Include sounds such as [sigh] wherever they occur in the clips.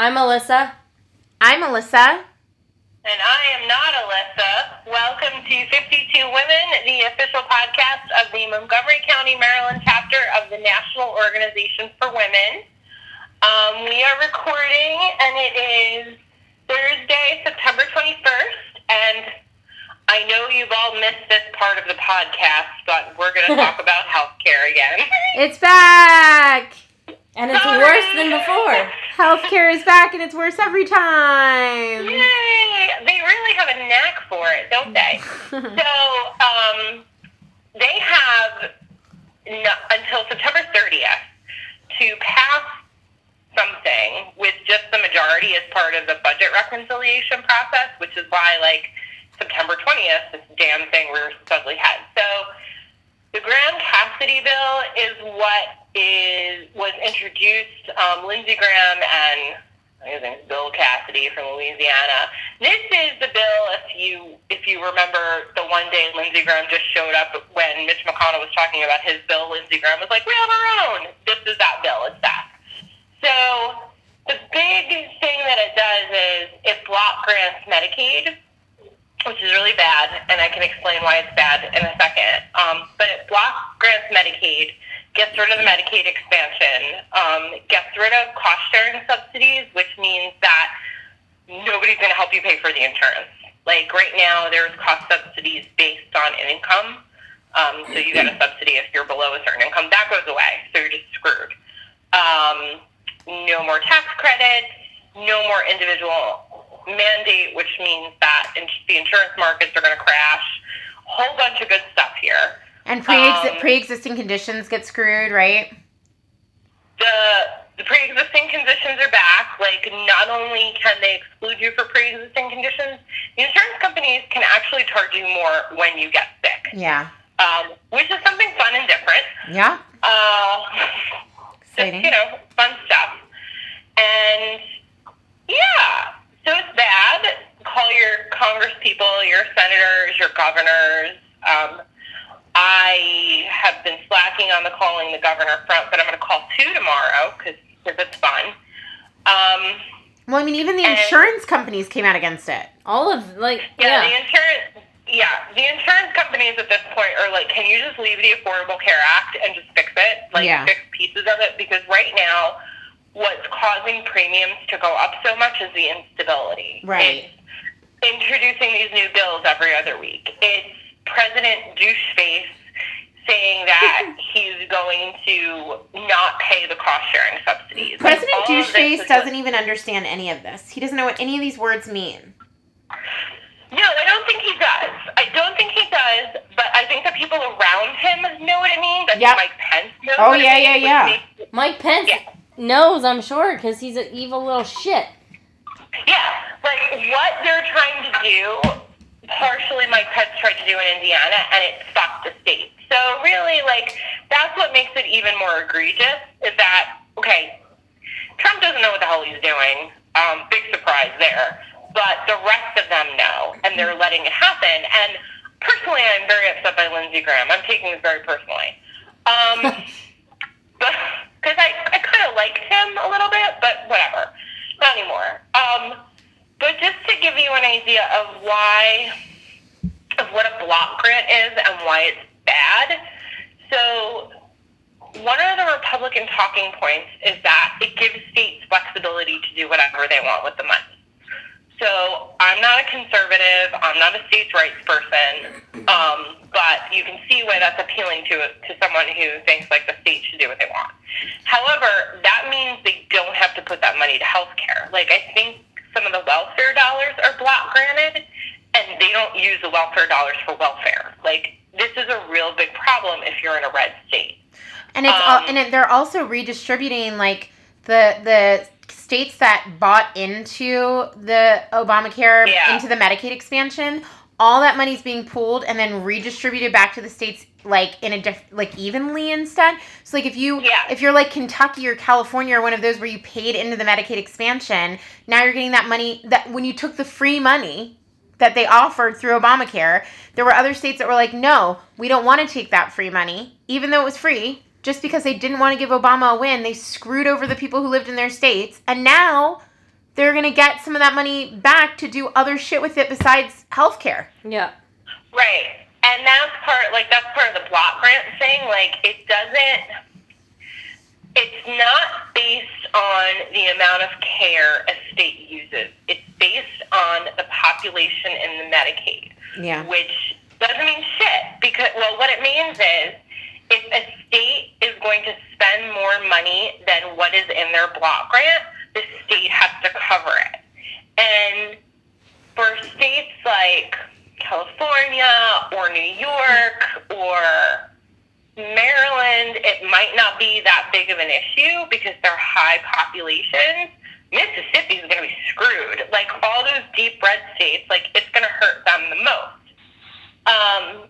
I'm Alyssa. I'm Alyssa. And I am not Alyssa. Welcome to 52 Women, the official podcast of the Montgomery County, Maryland chapter of the National Organization for Women. Um, we are recording, and it is Thursday, September 21st, and I know you've all missed this part of the podcast, but we're going to talk [laughs] about healthcare again. It's back! And it's Sorry. worse than before. Healthcare is back and it's worse every time. Yay! They really have a knack for it, don't they? [laughs] so, um, they have no, until September 30th to pass something with just the majority as part of the budget reconciliation process, which is why, like, September 20th, this damn thing we're supposedly had. So, the Graham Cassidy bill is what is was introduced. Um, Lindsey Graham and I think Bill Cassidy from Louisiana. This is the bill. If you if you remember, the one day Lindsey Graham just showed up when Mitch McConnell was talking about his bill. Lindsey Graham was like, "We have our own." This is that bill. It's that. So the big thing that it does is it block grants Medicaid which is really bad, and I can explain why it's bad in a second. Um, but it blocks grants Medicaid, gets rid of the Medicaid expansion, um, gets rid of cost sharing subsidies, which means that nobody's going to help you pay for the insurance. Like right now, there's cost subsidies based on income. Um, so you get a subsidy if you're below a certain income. That goes away, so you're just screwed. Um, no more tax credits, no more individual mandate, which means that in- the insurance markets are going to crash. Whole bunch of good stuff here. And pre Um, pre-existing conditions get screwed, right? The the pre-existing conditions are back. Like, not only can they exclude you for pre-existing conditions, the insurance companies can actually charge you more when you get sick, Yeah. um, which is something fun and different. Yeah. Uh, just, you know, fun stuff. And yeah, so it's bad. Call your Congress people, your senators, your governors. Um, I have been slacking on the calling the governor front, but I'm going to call two tomorrow because it's fun. Um, Well, I mean, even the And- insurance companies came out against it. All of like yeah, yeah. the insurance. Yeah, the insurance companies at this point are like, can you just leave the Affordable Care Act and just fix it? Like, Yeah. fix pieces of it because right now, what's causing premiums to go up so much is the instability. Right. It's introducing these new bills every other week. It's President Doucheface saying that [laughs] he's going to not pay the cost sharing subsidies. President all of this Doucheface doesn't even understand any of this. He doesn't know what any of these words mean. No, I don't think he does. I don't think he does, but I think the people around him know what it means. I Yep. Mike Pence knows Oh, what yeah, it yeah, means, yeah. which makes- Mike Pence Yeah. Knows, I'm sure, because he's an evil little shit. Yeah, like what they're trying to do, partially Mike Pence tried to do in Indiana, and it fucked the state. So really, like, that's what makes it even more egregious, is that, okay, Trump doesn't know what the hell he's doing. Um, big surprise there. But the rest of them know, and they're letting it happen. And personally, I'm very upset by Lindsey Graham. I'm taking this very personally. Um, [laughs] but because I, I kind of liked him a little bit, but whatever, not anymore. Um, but just to give you an idea of why, of what a block grant is and why it's bad. So one of the Republican talking points is that it gives states flexibility to do whatever they want with the money. So I'm not a conservative. I'm not a states' rights person. Um, but you can see why that's appealing to to someone who thinks like the state should do what they want. However, that means they don't have to put that money to healthcare. Like I think some of the welfare dollars are block granted, and they don't use the welfare dollars for welfare. Like this is a real big problem if you're in a red state. And it's Um, and it, they're also redistributing like the the states that bought into the Obamacare Yeah. into the Medicaid expansion. All that money is being pooled and then redistributed back to the states like in a diff- like evenly instead. So like if you Yeah. if you're like Kentucky or California or one of those where you paid into the Medicaid expansion, now you're getting that money that when you took the free money that they offered through Obamacare, there were other states that were like, no, we don't want to take that free money, even though it was free, just because they didn't want to give Obama a win. They screwed over the people who lived in their states. And now they're gonna get some of that money back to do other shit with it besides healthcare. Yeah. Right. And that's part like that's part of the block grant thing. Like it doesn't it's not based on the amount of care a state uses. It's based on the population in the Medicaid. Yeah. Which doesn't mean shit because well what it means is if a state is going to spend more money than what is in their block grant, the state has to cover it. And for states like California or New York or Maryland, it might not be that big of an issue because they're high populations. Mississippi is going to be screwed. Like all those deep red states, like it's going to hurt them the most. Um,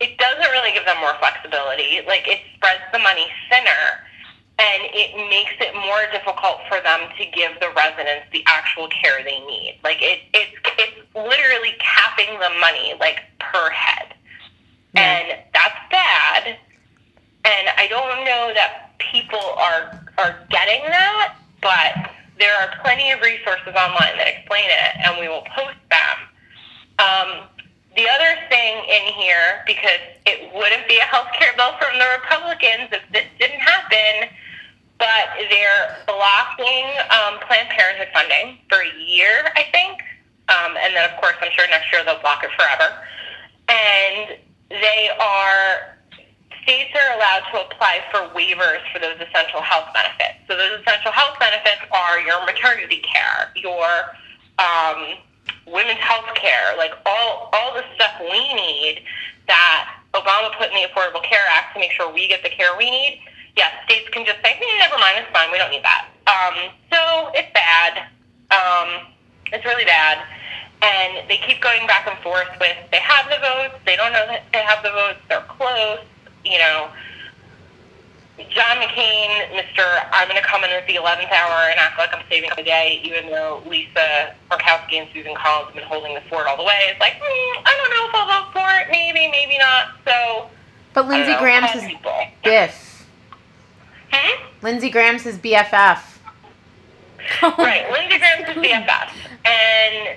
it doesn't really give them more flexibility. Like it spreads the money thinner and it makes it more difficult for them to give the residents the actual care they need. Like it, it's it's literally capping the money like per head, and that's bad. And I don't know that people are are getting that, but there are plenty of resources online that explain it, and we will post them. Um, the other thing in here, because it wouldn't be a health care bill from the Republicans if this didn't happen, but they're blocking um, Planned Parenthood funding for a year, I think. Um, and then, of course, I'm sure next year they'll block it forever. And they are, states are allowed to apply for waivers for those essential health benefits. So those essential health benefits are your maternity care, your um, women's health care, like all, all the stuff we need that Obama put in the Affordable Care Act to make sure we get the care we need. Yes, states can just say, hmm, never mind, it's fine, we don't need that. Um, so it's bad. Um, it's really bad. And they keep going back and forth with they have the votes, they don't know that they have the votes, they're close, you know. John McCain, Mr. I'm going to come in at the 11th hour and act like I'm saving the day, even though Lisa Murkowski and Susan Collins have been holding the fort all the way. It's like, hmm, I don't know if I'll vote for it. Maybe, maybe not. So, But Lindsey Graham's people. biff. Hmm? Lindsey Graham's his BFF. [laughs] right, Lindsey Graham's his BFF. And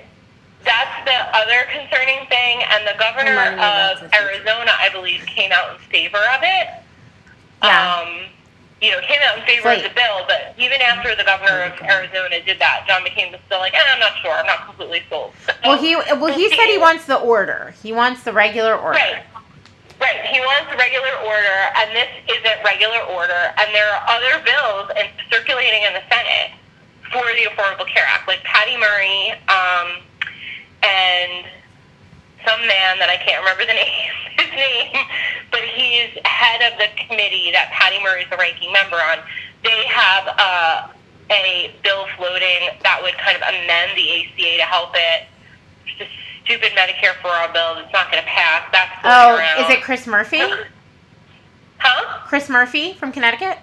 that's the other concerning thing. And the governor of of Arizona, I believe, came out in favor of it. Yeah. Um, you know, came out in favor Right. of the bill, but even after the governor of Arizona did that, John McCain was still like, eh, I'm not sure. I'm not completely sold. So, Well, he well he said he wants the order. He wants the regular order. Right. Right. He wants regular order, and this isn't regular order. And there are other bills and circulating in the Senate for the Affordable Care Act, like Patty Murray um, and some man that I can't remember the [laughs] name, his name, but he's head of the committee that Patty Murray is the ranking member on. They have uh, a bill floating that would kind of amend the ACA to help it. Stupid Medicare for all bill that's not going to pass. That's Oh, around. is it Chris Murphy? [laughs] Huh? Chris Murphy from Connecticut?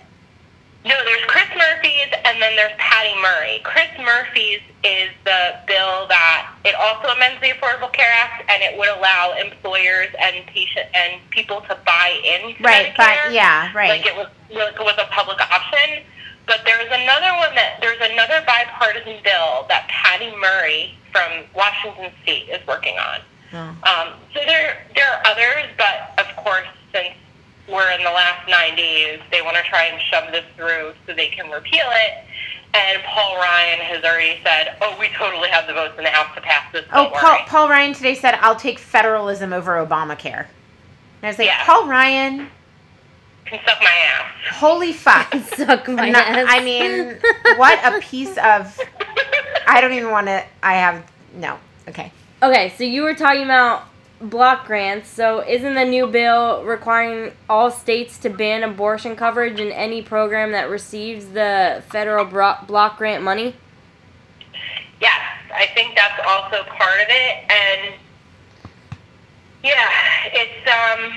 No, there's Chris Murphy's and then there's Patty Murray. Chris Murphy's is the bill that it also amends the Affordable Care Act and it would allow employers and patient and people to buy in Right, but yeah, right. Like it was like it was a public option. But there's another one that there's another bipartisan bill that Patty Murray from Washington State is working on. Oh. Um, so there there are others, but of course, since we're in the last nine days, they want to try and shove this through so they can repeal it. And Paul Ryan has already said, "Oh, we totally have the votes in the House to pass this. Oh, Paul. Paul Ryan today said, I'll take federalism over Obamacare. And I was like, Yeah. Paul Ryan, Can suck my ass. holy fuck. [laughs] Suck my No, ass. I mean, what a piece of. [laughs] I don't even want to. I have. No. Okay. Okay, so you were talking about block grants. So isn't the new bill requiring all states to ban abortion coverage in any program that receives the federal block grant money? Yes, I think that's also part of it, and yeah, it's um,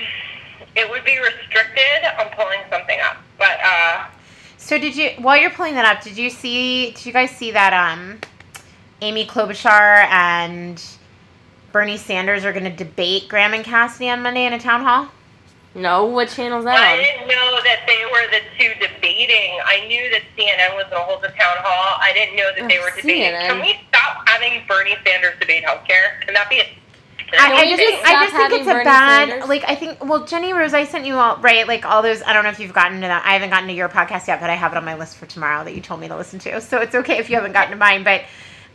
it would be restricted. I'm pulling something up, but uh, So did you while you're pulling that up, did you see did you guys see that um Amy Klobuchar and Bernie Sanders are going to debate Graham and Cassidy on Monday in a town hall? No, what channel's I that I didn't know that they were the two debating. I knew that CNN was going to hold the town hall. I didn't know that they Oh, were debating. CNN. Can we stop having Bernie Sanders debate healthcare? Can that be a I, I just, just I just think it's a Bernie bad Sanders? like I think well Jenny Rose I sent you all right like all those I don't know if you've gotten to that I haven't gotten to your podcast yet but I have it on my list for tomorrow that you told me to listen to so it's okay if you haven't gotten to mine but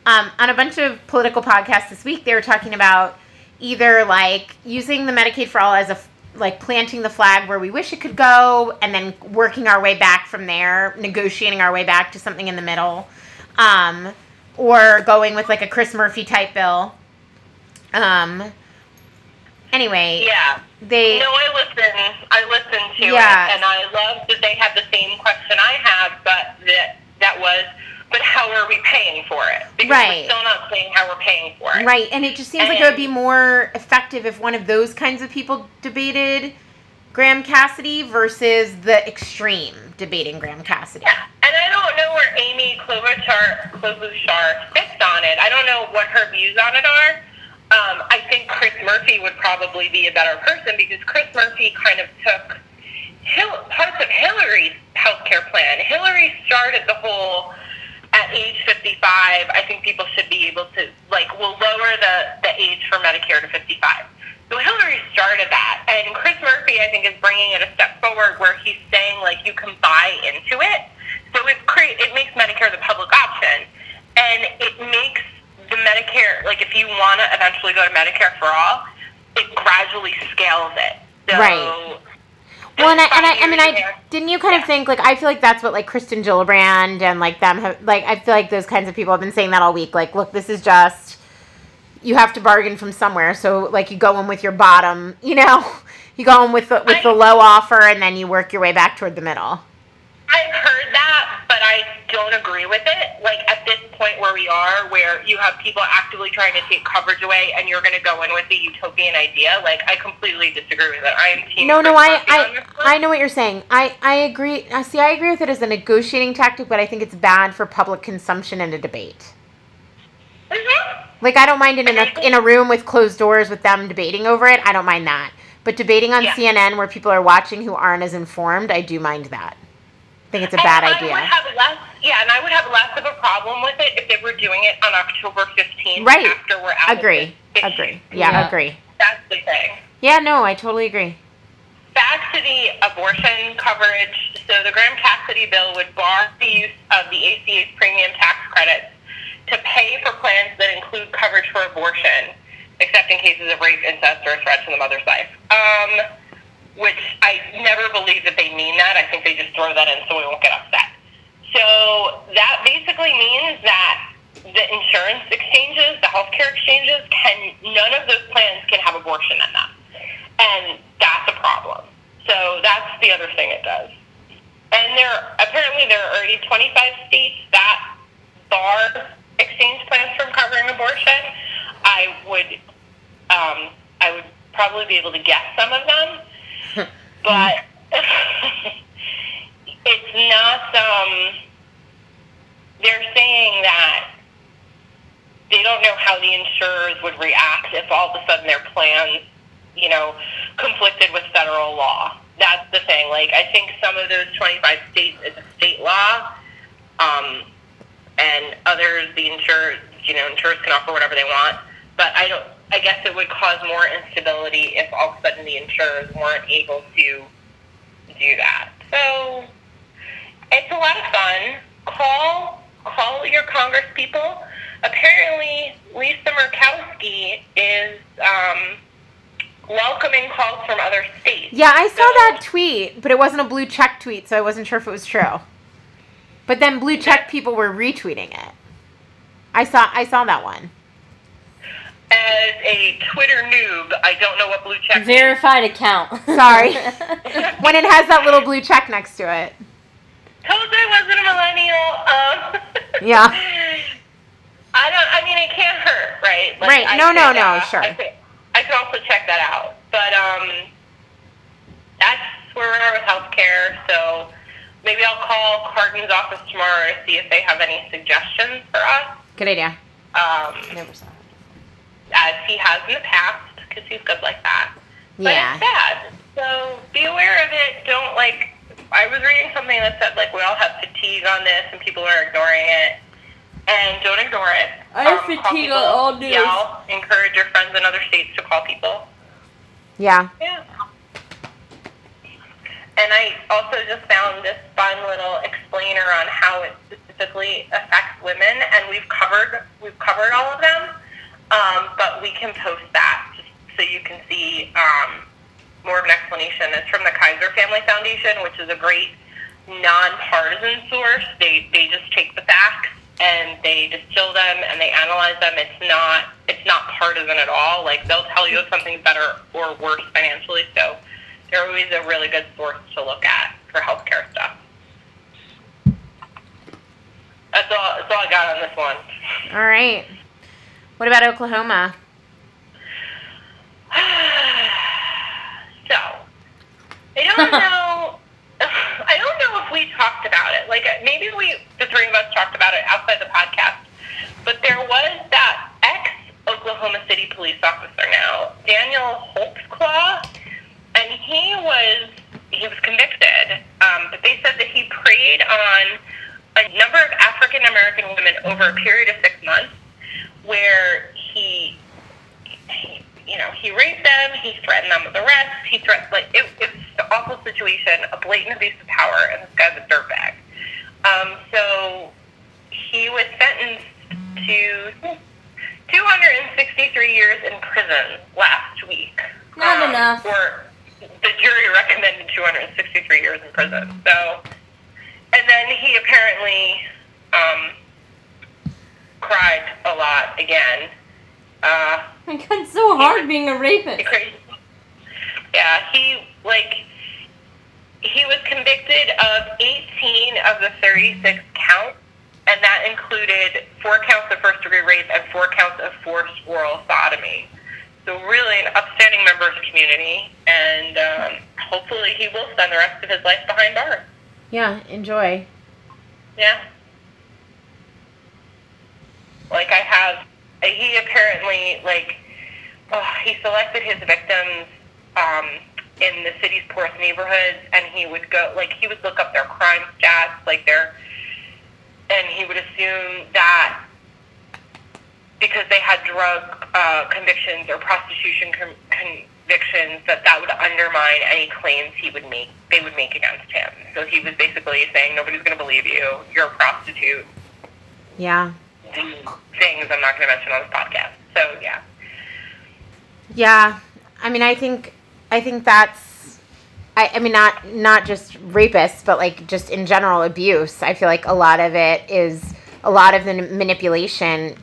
um, on a bunch of political podcasts this week they were talking about either like using the Medicaid for all as a like planting the flag where we wish it could go and then working our way back from there negotiating our way back to something in the middle um, or going with like a Chris Murphy type bill um anyway Yeah. they No, I listen. I listen to Yeah. it, and I love that they had the same question I have, but that that was, but how are we paying for it? Because Right. we're still not saying how we're paying for it. right and it just seems like it would be more effective if one of those kinds of people debated graham cassidy versus the extreme debating graham cassidy Yeah, and I don't know where Amy Klobuchar, Klobuchar fits on it. I don't know what her views on it are. Um, I think Chris Murphy would probably be a better person because Chris Murphy kind of took parts of Hillary's healthcare plan. Hillary started the whole at age 55. I think people should be able to like we'll lower the the age for Medicare to 55. So Hillary started that, and Chris Murphy, I think, is bringing it a step forward where he's saying like you can buy into it. So it create it makes Medicare the public option, and it makes the Medicare like if you want to eventually go to Medicare for all, it gradually scales it. So, Right. Well and I, and I, I mean i didn't you kind of think like i feel like that's what like Kirsten Gillibrand and like them have like i feel like those kinds of people have been saying that all week like look this is just you have to bargain from somewhere. So like you go in with your bottom you know? [laughs] You go in with the, with the low offer and then you work your way back toward the middle I've heard that, but I don't agree with it. Like at this point where we are, where you have people actively trying to take coverage away, and you're going to go in with the utopian idea, like I completely disagree with it. I am team. No, no, I, I. I know what you're saying. I, I agree. I see. I agree with it as a negotiating tactic, but I think it's bad for public consumption and a debate. Mhm. Like, I don't mind it in a in a room with closed doors with them debating over it. I don't mind that. But debating on Yeah. CNN where people are watching who aren't as informed, I do mind that. I think it's a bad And I idea. would have less, yeah, and I would have less of a problem with it if they were doing it on October 15th Right. after we're out. of Agree. this. Agree. Yeah, Yeah. agree. That's the thing. Yeah, no, I totally agree. Back to the abortion coverage. So the Graham Cassidy bill would bar the use of the ACA's premium tax credits to pay for plans that include coverage for abortion, except in cases of rape, incest, or a threat to the mother's life. Um, which I never believe that they mean that. I think they just throw that in so we won't get upset. So that basically means that the insurance exchanges, the healthcare exchanges, can none of those plans can have abortion in them, and that's a problem. So that's the other thing it does. And there apparently there are already 25 states that bar exchange plans from covering abortion. I would um, I would probably be able to guess some of them, but [laughs] it's not. Um, they're saying that they don't know how the insurers would react if all of a sudden their plans, you know, conflicted with federal law. That's the thing. Like, I think some of those 25 states, it's state law, um, and others, the insurers, you know, insurers can offer whatever they want. But I don't. I guess it would cause more instability if all of a sudden the insurers weren't able to do that. So it's a lot of fun. Call call your Congress people. Apparently, Lisa Murkowski is um, welcoming calls from other states. Yeah, I saw So- that tweet, but it wasn't a blue check tweet, so I wasn't sure if it was true. But then blue check people were retweeting it. I saw I saw that one. As a Twitter noob, I don't know what blue check means. Verified account. [laughs] Sorry. [laughs] when it has that little blue check next to it. Told you I wasn't a millennial. Um, Yeah. [laughs] I don't. I mean, it can't hurt, right? Right. I No, no, could, no, uh, sure. I could, I could also check that out, but um, that's where we are at with healthcare. So maybe I'll call Cardin's office tomorrow to see if they have any suggestions for us, Good idea. um, Never saw it. As he has in the past, because he's good like that. But Yeah. it's bad. So be aware of it. Don't like. I was reading something that said like we all have fatigue on this and people are ignoring it. And don't ignore it. I have call fatigue people, on all news. Yell, encourage your friends in other states to call people. Yeah. Yeah. And I also just found this fun little explainer on how it specifically affects women, and we've covered we've covered all of them, um, but we can post that just so you can see um, more of an explanation. It's from the Kaiser Family Foundation, which is a great nonpartisan source. They they just take the facts and they distill them and they analyze them. It's not it's not partisan at all. Like they'll tell you if something's better or worse financially. So they're always a really good source to look at for healthcare stuff. That's all. That's all I got on this one. All right. What about Oklahoma? [sighs] so I don't [laughs] know. [sighs] I don't know if we talked about it. Like maybe we, the three of us, talked about it outside the podcast. But there was that ex Oklahoma City police officer now, Daniel Holtzclaw, and he was he was convicted. Um, but they said that he preyed on a number of African American women over a period of six months, where he he, you know, he raped them, he threatened them with arrest, he threatened, like, it, it was an awful situation, a blatant abuse of power, and this guy's a dirtbag. Um, so he was sentenced to 263 years in prison last week. Not Um, enough. Or the jury recommended 263 years in prison. So, and then he apparently um, cried a lot again. Uh, My God, it's so hard being a rapist. crazy. Yeah, he like he was convicted of 18 of the 36 counts, and that included four counts of first degree rape and four counts of forced oral sodomy. So really, an upstanding member of the community, and um, hopefully, he will spend the rest of his life behind bars. Yeah, enjoy. Yeah. Like I have, he apparently like, oh, he selected his victims um, in the city's poorest neighborhoods, and he would go like he would look up their crime stats, like their, and he would assume that because they had drug uh, convictions or prostitution con- convictions, that that would undermine any claims he would make. They would make against him. So he was basically saying, nobody's going to believe you. You're a prostitute Yeah. Things I'm not going to mention on this podcast. So yeah, Yeah. I mean, I think I think that's I, I mean not not just rapists, but like just in general abuse. I feel like a lot of it is a lot of the manipulation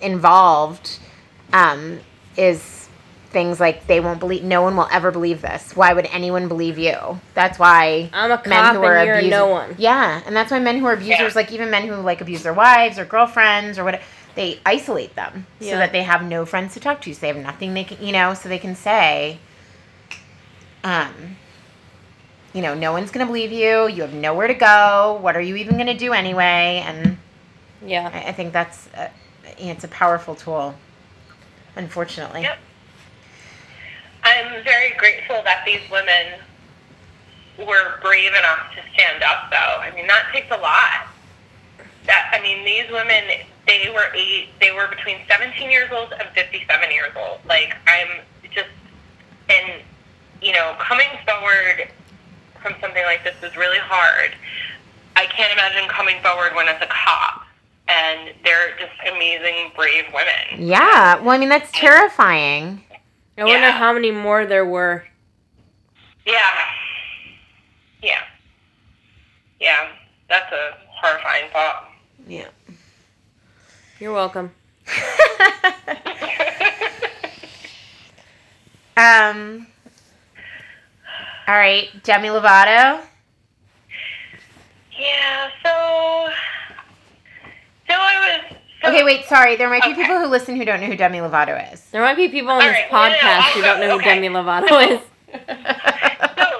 involved um, is things like they won't believe no one will ever believe this. Why would anyone believe you? That's why I'm a cop men who are abusers. no one. Yeah, and that's why men who are abusers, Yeah. like even men who like abuse their wives or girlfriends or whatever, they isolate them so that they have no friends to talk to. So they have nothing they can, you know, so they can say, um, you know, no one's gonna believe you. You have nowhere to go. What are you even gonna do anyway? And Yeah. I, I think that's uh it's a powerful tool. Unfortunately. Yep. I'm very grateful that these women were brave enough to stand up, though. I mean, that takes a lot. That I mean, these women, they were eight, they were between 17 years old and 57 years old. Like, I'm just, and you know, coming forward from something like this is really hard. I can't imagine coming forward when it's a cop, and they're just amazing, brave women. Yeah. Well, I mean that's terrifying. I wonder Yeah. how many more there were. Yeah. Yeah. Yeah. That's a horrifying thought. Yeah. You're welcome. [laughs] um. All right, Demi Lovato. yeah, so so I was so, Okay, wait. Sorry, there might be Okay. people who listen who don't know who Demi Lovato is. There might be people on All this right, no, no, no, podcast who don't know who Demi Lovato is. So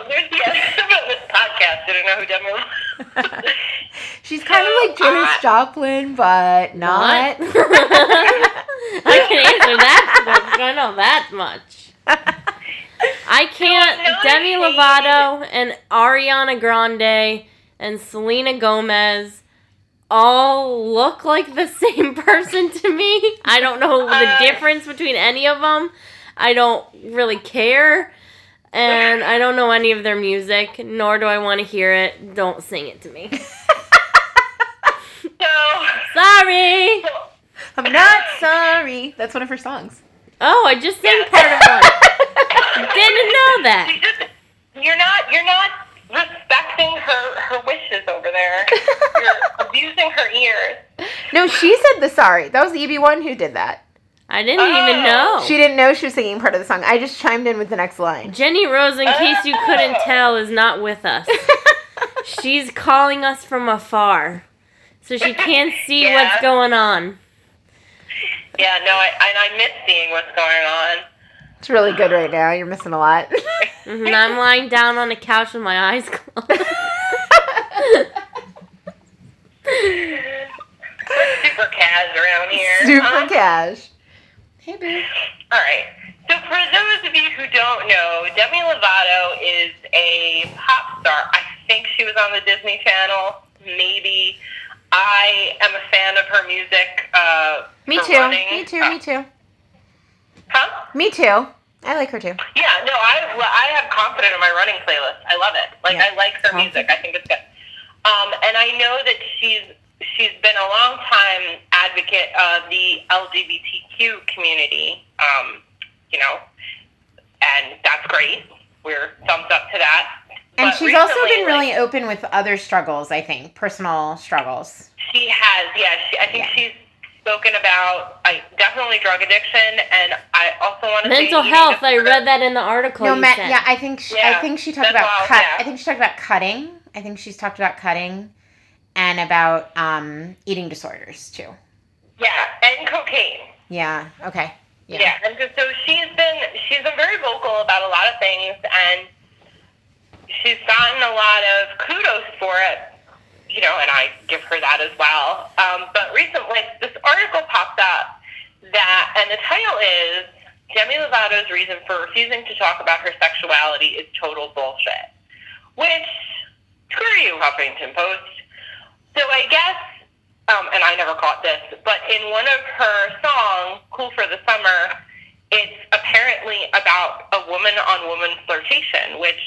there's the other about this podcast. Didn't know who Demi was. She's kind of like Janis uh, Joplin, but not. [laughs] I can answer that. question. I know that much. I [laughs] can't. No, no Demi. Lovato and Ariana Grande and Selena Gomez all look like the [laughs] same person to me. I don't know [laughs] the difference between any of them. I don't really care. And I don't know any of their music, nor do I want to hear it. Don't sing it to me. [laughs] So, Sorry. I'm not sorry. That's one of her songs. Oh, I just sang part of one. Didn't know that. you're not you're not respecting her her wishes over there. [laughs] You're abusing her ears. No, she said the sorry. That was the EB one who did that. I didn't even Oh. know. She didn't know she was singing part of the song. I just chimed in with the next line. Jenny Rose, in case you couldn't Oh. tell, is not with us. [laughs] She's calling us from afar. So she can't [laughs] see Yeah. what's going on. Yeah, no, I and I miss seeing what's going on. It's really good right now. You're missing a lot. Mhm, I'm lying down on a couch with my eyes [laughs] closed. Super Kaz around here. Super huh? cash. Hey, boo. All right. So for those of you who don't know, Demi Lovato is a pop star. I think she was on the Disney Channel. Maybe. I am a fan of her music. Uh, Me for too. Me too. Me too. Huh? Me too. I like her too. Yeah, no, I I have confidence in my running playlist. I love it. Like Yeah, I like her confident. music. I think it's good. Um, and I know that she's she's been a long time advocate of the LGBTQ community. Um, you know, and that's great. We're thumbs up to that. And But she's also been really like, open with other struggles, I think, personal struggles. She has, yeah. She, I think Yeah. she's spoken about I definitely drug addiction, and I also want to Mental say health. I read that in the article. No, you Matt. sent. Yeah, I think she, I think she talked about wild, cut. yeah. I think she talked about cutting. I think she's talked about cutting, and about um, eating disorders too. Yeah, and cocaine. Yeah. Okay. Yeah. Yeah. and so, so she's been she's been very vocal about a lot of things, and she's gotten a lot of kudos for it. You know, and I give her that as well. Um, but recently, this article popped up that, and the title is Demi Lovato's reason for refusing to talk about her sexuality is total bullshit. Which, screw you, Huffington Post. So I guess um, and I never caught this, but in one of her songs, Cool for the Summer, it's apparently about a woman on woman flirtation, which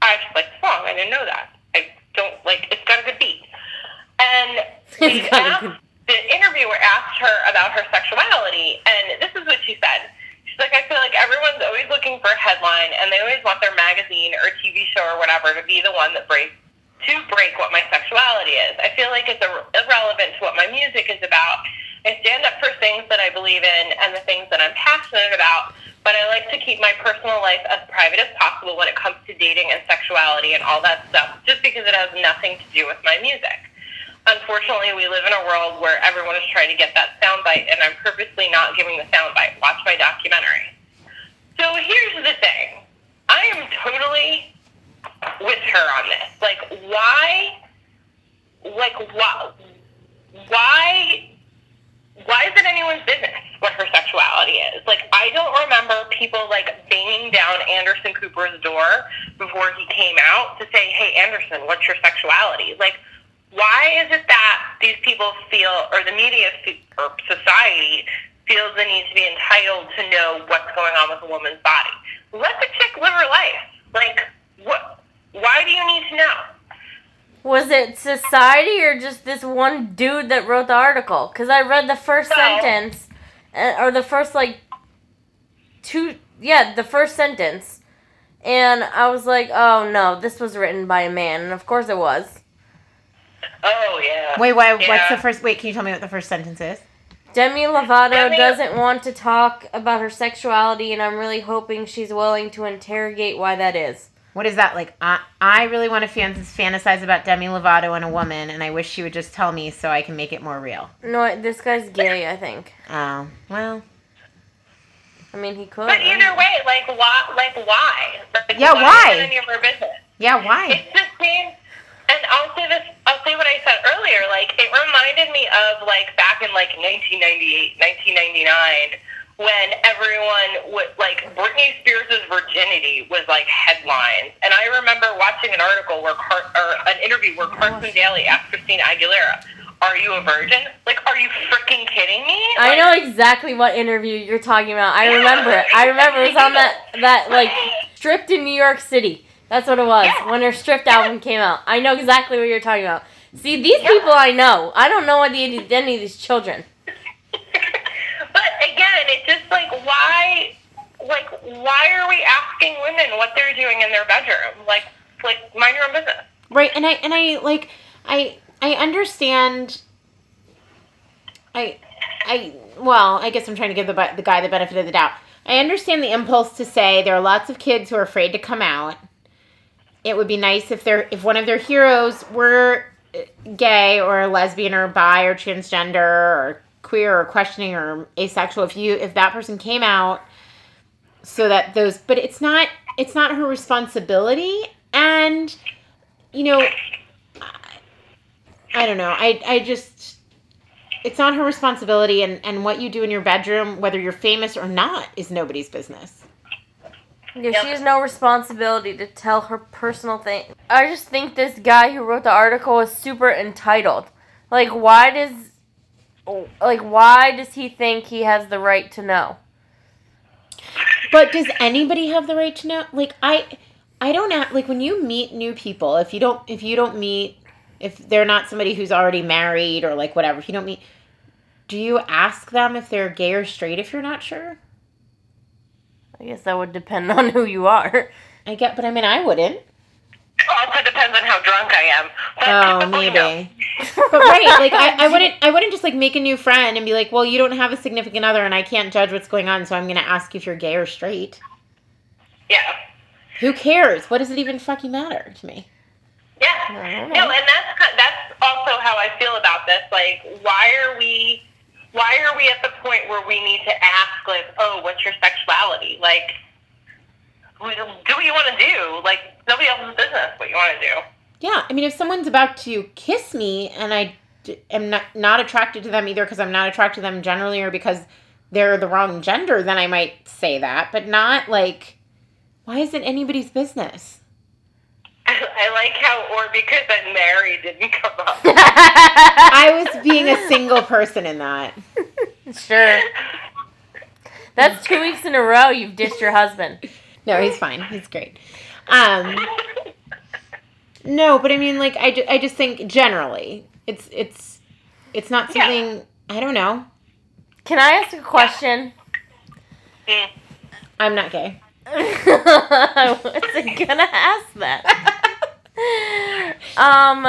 I was like, song, I didn't know that. Don't, like, it's got a good beat. And [laughs] It's we got a asked, good- the interviewer asked her about her sexuality, and this is what she said. She's like, I feel like everyone's always looking for a headline, and they always want their magazine or TV show or whatever to be the one that breaks to break what my sexuality is. I feel like it's ir- irrelevant to what my music is about. I stand up for things that I believe in and the things that I'm passionate about, but I like to keep my personal life as private as possible when it comes to dating and sexuality and all that stuff, just because it has nothing to do with my music. Unfortunately, we live in a world where everyone is trying to get that soundbite, and I'm purposely not giving the soundbite. Watch my documentary. So here's the thing. I am totally with her on this. Like, why? Like, why? Why? Why is it anyone's business what her sexuality is? Like, I don't remember people like banging down Anderson Cooper's door before he came out to say, "Hey, Anderson, what's your sexuality?" Like, why is it that these people feel, or the media or society feels the need to be entitled to know what's going on with a woman's body? Let the chick live her life. Like, what? Why do you need to know? Was it society or just this one dude that wrote the article? Because I read the first No. sentence, uh, or the first like two, yeah, the first sentence, and I was like, oh no, this was written by a man, and of course it was. Oh yeah. Wait, why? What's the first? Wait, can you tell me what the first sentence is? Demi Lovato Demi- doesn't want to talk about her sexuality, and I'm really hoping she's willing to interrogate why that is. What is that like? I, I really want to fan- fantasize about Demi Lovato and a woman, and I wish she would just tell me so I can make it more real. No, this guy's gay, I think. Oh, well, I mean, he could. But either way, like why? Like why? Like, Yeah, Is why? it any of our business? yeah. Why? It's the same. And I'll say this. I'll say what I said earlier. Like it reminded me of like back in like 1998, 1999, when everyone would like Britney Spears' virginity was like headlines. And I remember watching an article where Car- or an interview where Carson Daly asked Christina Aguilera, "Are you a virgin?" Like, are you freaking kidding me? I know exactly what interview you're talking about. I remember it. I remember it was on that that like stripped in New York City. That's what it was Yeah. when her stripped album came out. I know exactly what you're talking about. See, these Yeah. people I know. I don't know what the identity of these children. Again, it's just like why, like why are we asking women what they're doing in their bedroom? Like, like mind your own business. Right, and I and I like I I understand. I I well, I guess I'm trying to give the the guy the benefit of the doubt. I understand the impulse to say there are lots of kids who are afraid to come out. It would be nice if their if one of their heroes were uh, gay or lesbian or bi or transgender or queer or questioning or asexual if you if that person came out so that those but it's not it's not her responsibility and you know I, I don't know i i just it's not her responsibility and and what you do in your bedroom whether you're famous or not is nobody's business Yeah, Yep. she has no responsibility to tell her personal thing. I just think this guy who wrote the article is super entitled. Like, why does, like, why does he think he has the right to know? but does anybody have the right to know like i i don't have like when you meet new people if you don't if you don't meet if they're not somebody who's already married or like whatever if you don't meet do you ask them if they're gay or straight if you're not sure I guess that would depend [laughs] on who you are. i get but i mean i wouldn't Oh, also depends on how drunk I am. But oh typically, no. maybe but [laughs] right like I, I wouldn't i wouldn't just like make a new friend and be like well you don't have a significant other and i can't judge what's going on so i'm gonna ask if you're gay or straight Yeah. who cares what does it even fucking matter to me Yeah. I No, and that's that's also how I feel about this. Like, why are we, why are we at the point where we need to ask, like, oh, what's your sexuality? Like, we- Um, do what you want to do. Like, nobody else's business what you want to do. Yeah, I mean, if someone's about to kiss me and I d- am not, not attracted to them either because I'm not attracted to them generally or because they're the wrong gender, then I might say that, but not like, why is it anybody's business? I like how, or because I'm married, didn't come up. [laughs] I was being a single person in that. sure. That's two weeks in a row you've ditched your husband. No, he's fine. He's great. Um, no, but I mean, like, I, ju- I just think generally, it's it's it's not Yeah. something I don't know. Can I ask a question? Mm. I'm not gay. [laughs] I wasn't gonna ask that. [laughs] um,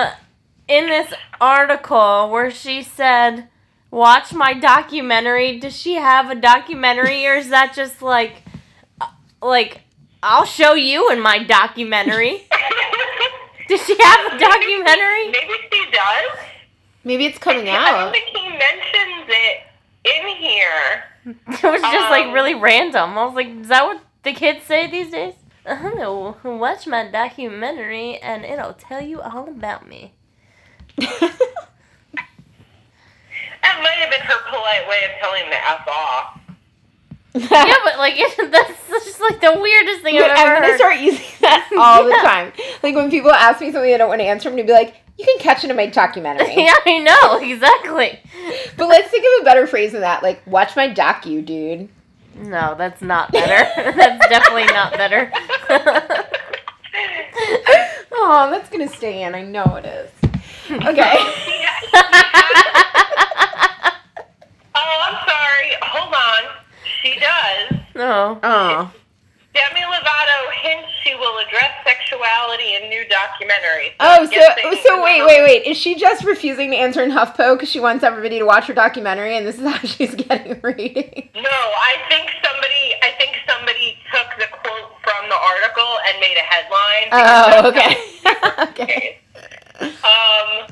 in this article where she said, "Watch my documentary," does she have a documentary, or is that just like, uh, like, I'll show you in my documentary? [laughs] Does she have a documentary? Maybe she does. Maybe it's coming out. I don't think he mentions it in here. [laughs] It was just like Um, really random. I was like, is that what the kids say these days? [laughs] Watch my documentary and it'll tell you all about me. That might have been her polite way of telling him to F off. Yeah, but like [laughs] that's just like the weirdest thing Wait, I've ever I'm gonna heard. start using [laughs] that [laughs] all the time. Like when people ask me something I don't want to answer, I'm gonna be like, "You can catch it in my documentary." yeah, I know exactly. But let's think of a better phrase than that. Like, "Watch my docu, dude." No, that's not better. that's definitely not better. oh, that's gonna stay in. I know it is. Okay. Oh, I'm sorry. Hold on. She oh. Demi Lovato hints she will address sexuality in new documentary. Oh, guess they so so wait, wait, wait. Is she just refusing to answer in HuffPo because she wants everybody to watch her documentary, and this is [laughs] how she's getting a rating? No, I think somebody. I think somebody took the quote from the article and made a headline. Oh, okay. [laughs] okay. Um,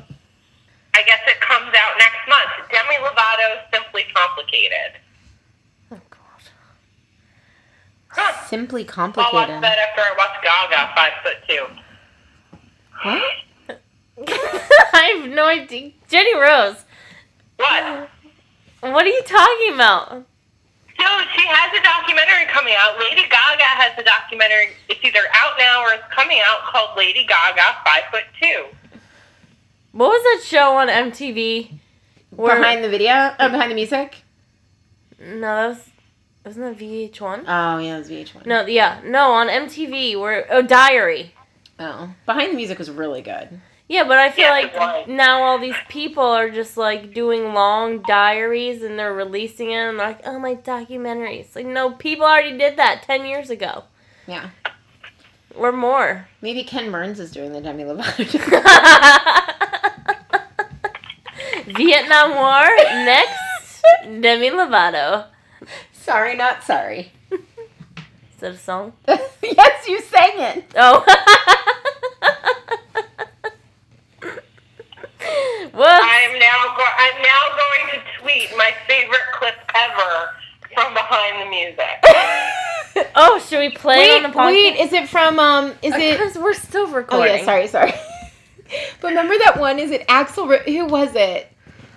I guess it comes out next month. Demi Lovato, simply complicated. Oh god. Huh. Simply I'll watch complicated. that after I watch Gaga, five foot two. What? [laughs] I have no idea. Jenny Rose, What? what are you talking about? No, she has a documentary coming out. Lady Gaga has a documentary. It's either out now or it's coming out called Lady Gaga Five Foot Two. What was that show on MTV? Where, behind the video, uh, behind the music. no, that was wasn't that VH1? Oh yeah, it was VH1. No, yeah, no, on MTV. Where oh, Diary. Oh, behind the music was really good. Yeah, but I feel Yeah, like now all these people are just like doing long diaries and they're releasing it and they're like, oh my documentaries. Like no, people already did that ten years ago Yeah, or more. maybe Ken Burns is doing the Demi Lovato. [laughs] Vietnam War next. Demi Lovato. Sorry, not sorry. Is that a song? [laughs] yes, you sang it. Oh. [laughs] Whoops. I'm now go- I'm now going to tweet my favorite clip ever from behind the music. [laughs] Oh, should we play it on the Wait, podcast? wait, is it from um? Is it? Because we're still recording. Oh yeah, sorry, sorry. but remember that one? Is it Axl? Who was it?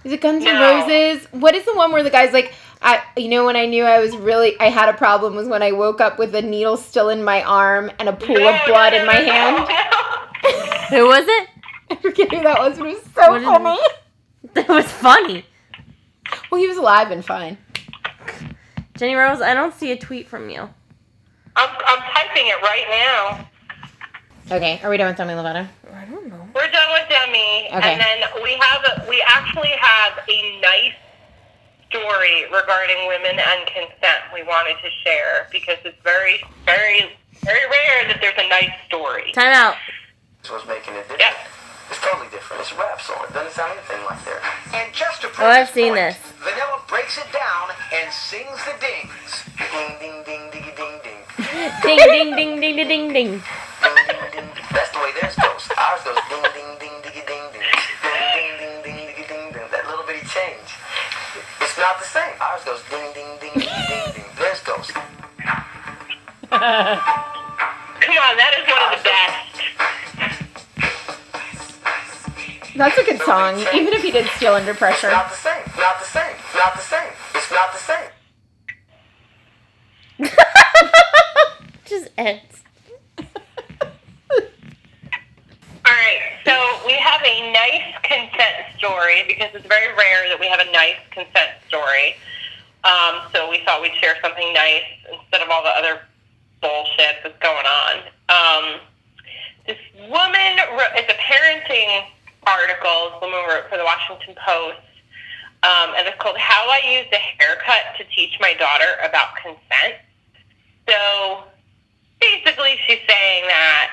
Is it Guns N' No. Roses? What is the one where the guy's like, I, you know, when I knew I was really, I had a problem was when I woke up with a needle still in my arm and a pool No, of blood no, in my no, hand. no. Who was it? I forget who that was, but it was so What is funny. [laughs] That was funny. Well, he was alive and fine. Jenny Rose, I don't see a tweet from you. I'm I'm typing it right now. Okay, are we done with Demi Lovato? I don't know. We're done with Demi, Okay. and then we have a, we actually have a nice story regarding women and consent. We wanted to share because it's very very very rare that there's a nice story. Time out. This was making it different. Yep. It's totally different. It's a rap song. It doesn't sound anything like theirs. And just to Oh, I've seen point, this. Vanilla breaks it down and sings the dings. Ding, ding, ding, ding, ding, ding. Ding, ding, ding, ding, ding, ding, ding. Ding, ding, ding. That's the way theirs goes. Ours goes ding, ding, ding, ding, It's not the same. Ours goes ding, ding, ding, ding, ding, ding. Theirs goes. Come on, that is one of the best. That's a good song, even if he did steal under It's pressure. not the same. Not the same. Not the same. It's not the same. [laughs] Just ends. All right, so we have a nice consent story because it's very rare that we have a nice consent story. Um, so we thought we'd share something nice instead of all the other bullshit that's going on. Um, this woman wrote, it's a parenting article. This woman wrote for the Washington Post, um, and it's called "How I Used a Haircut to Teach My Daughter About Consent." So basically, she's saying that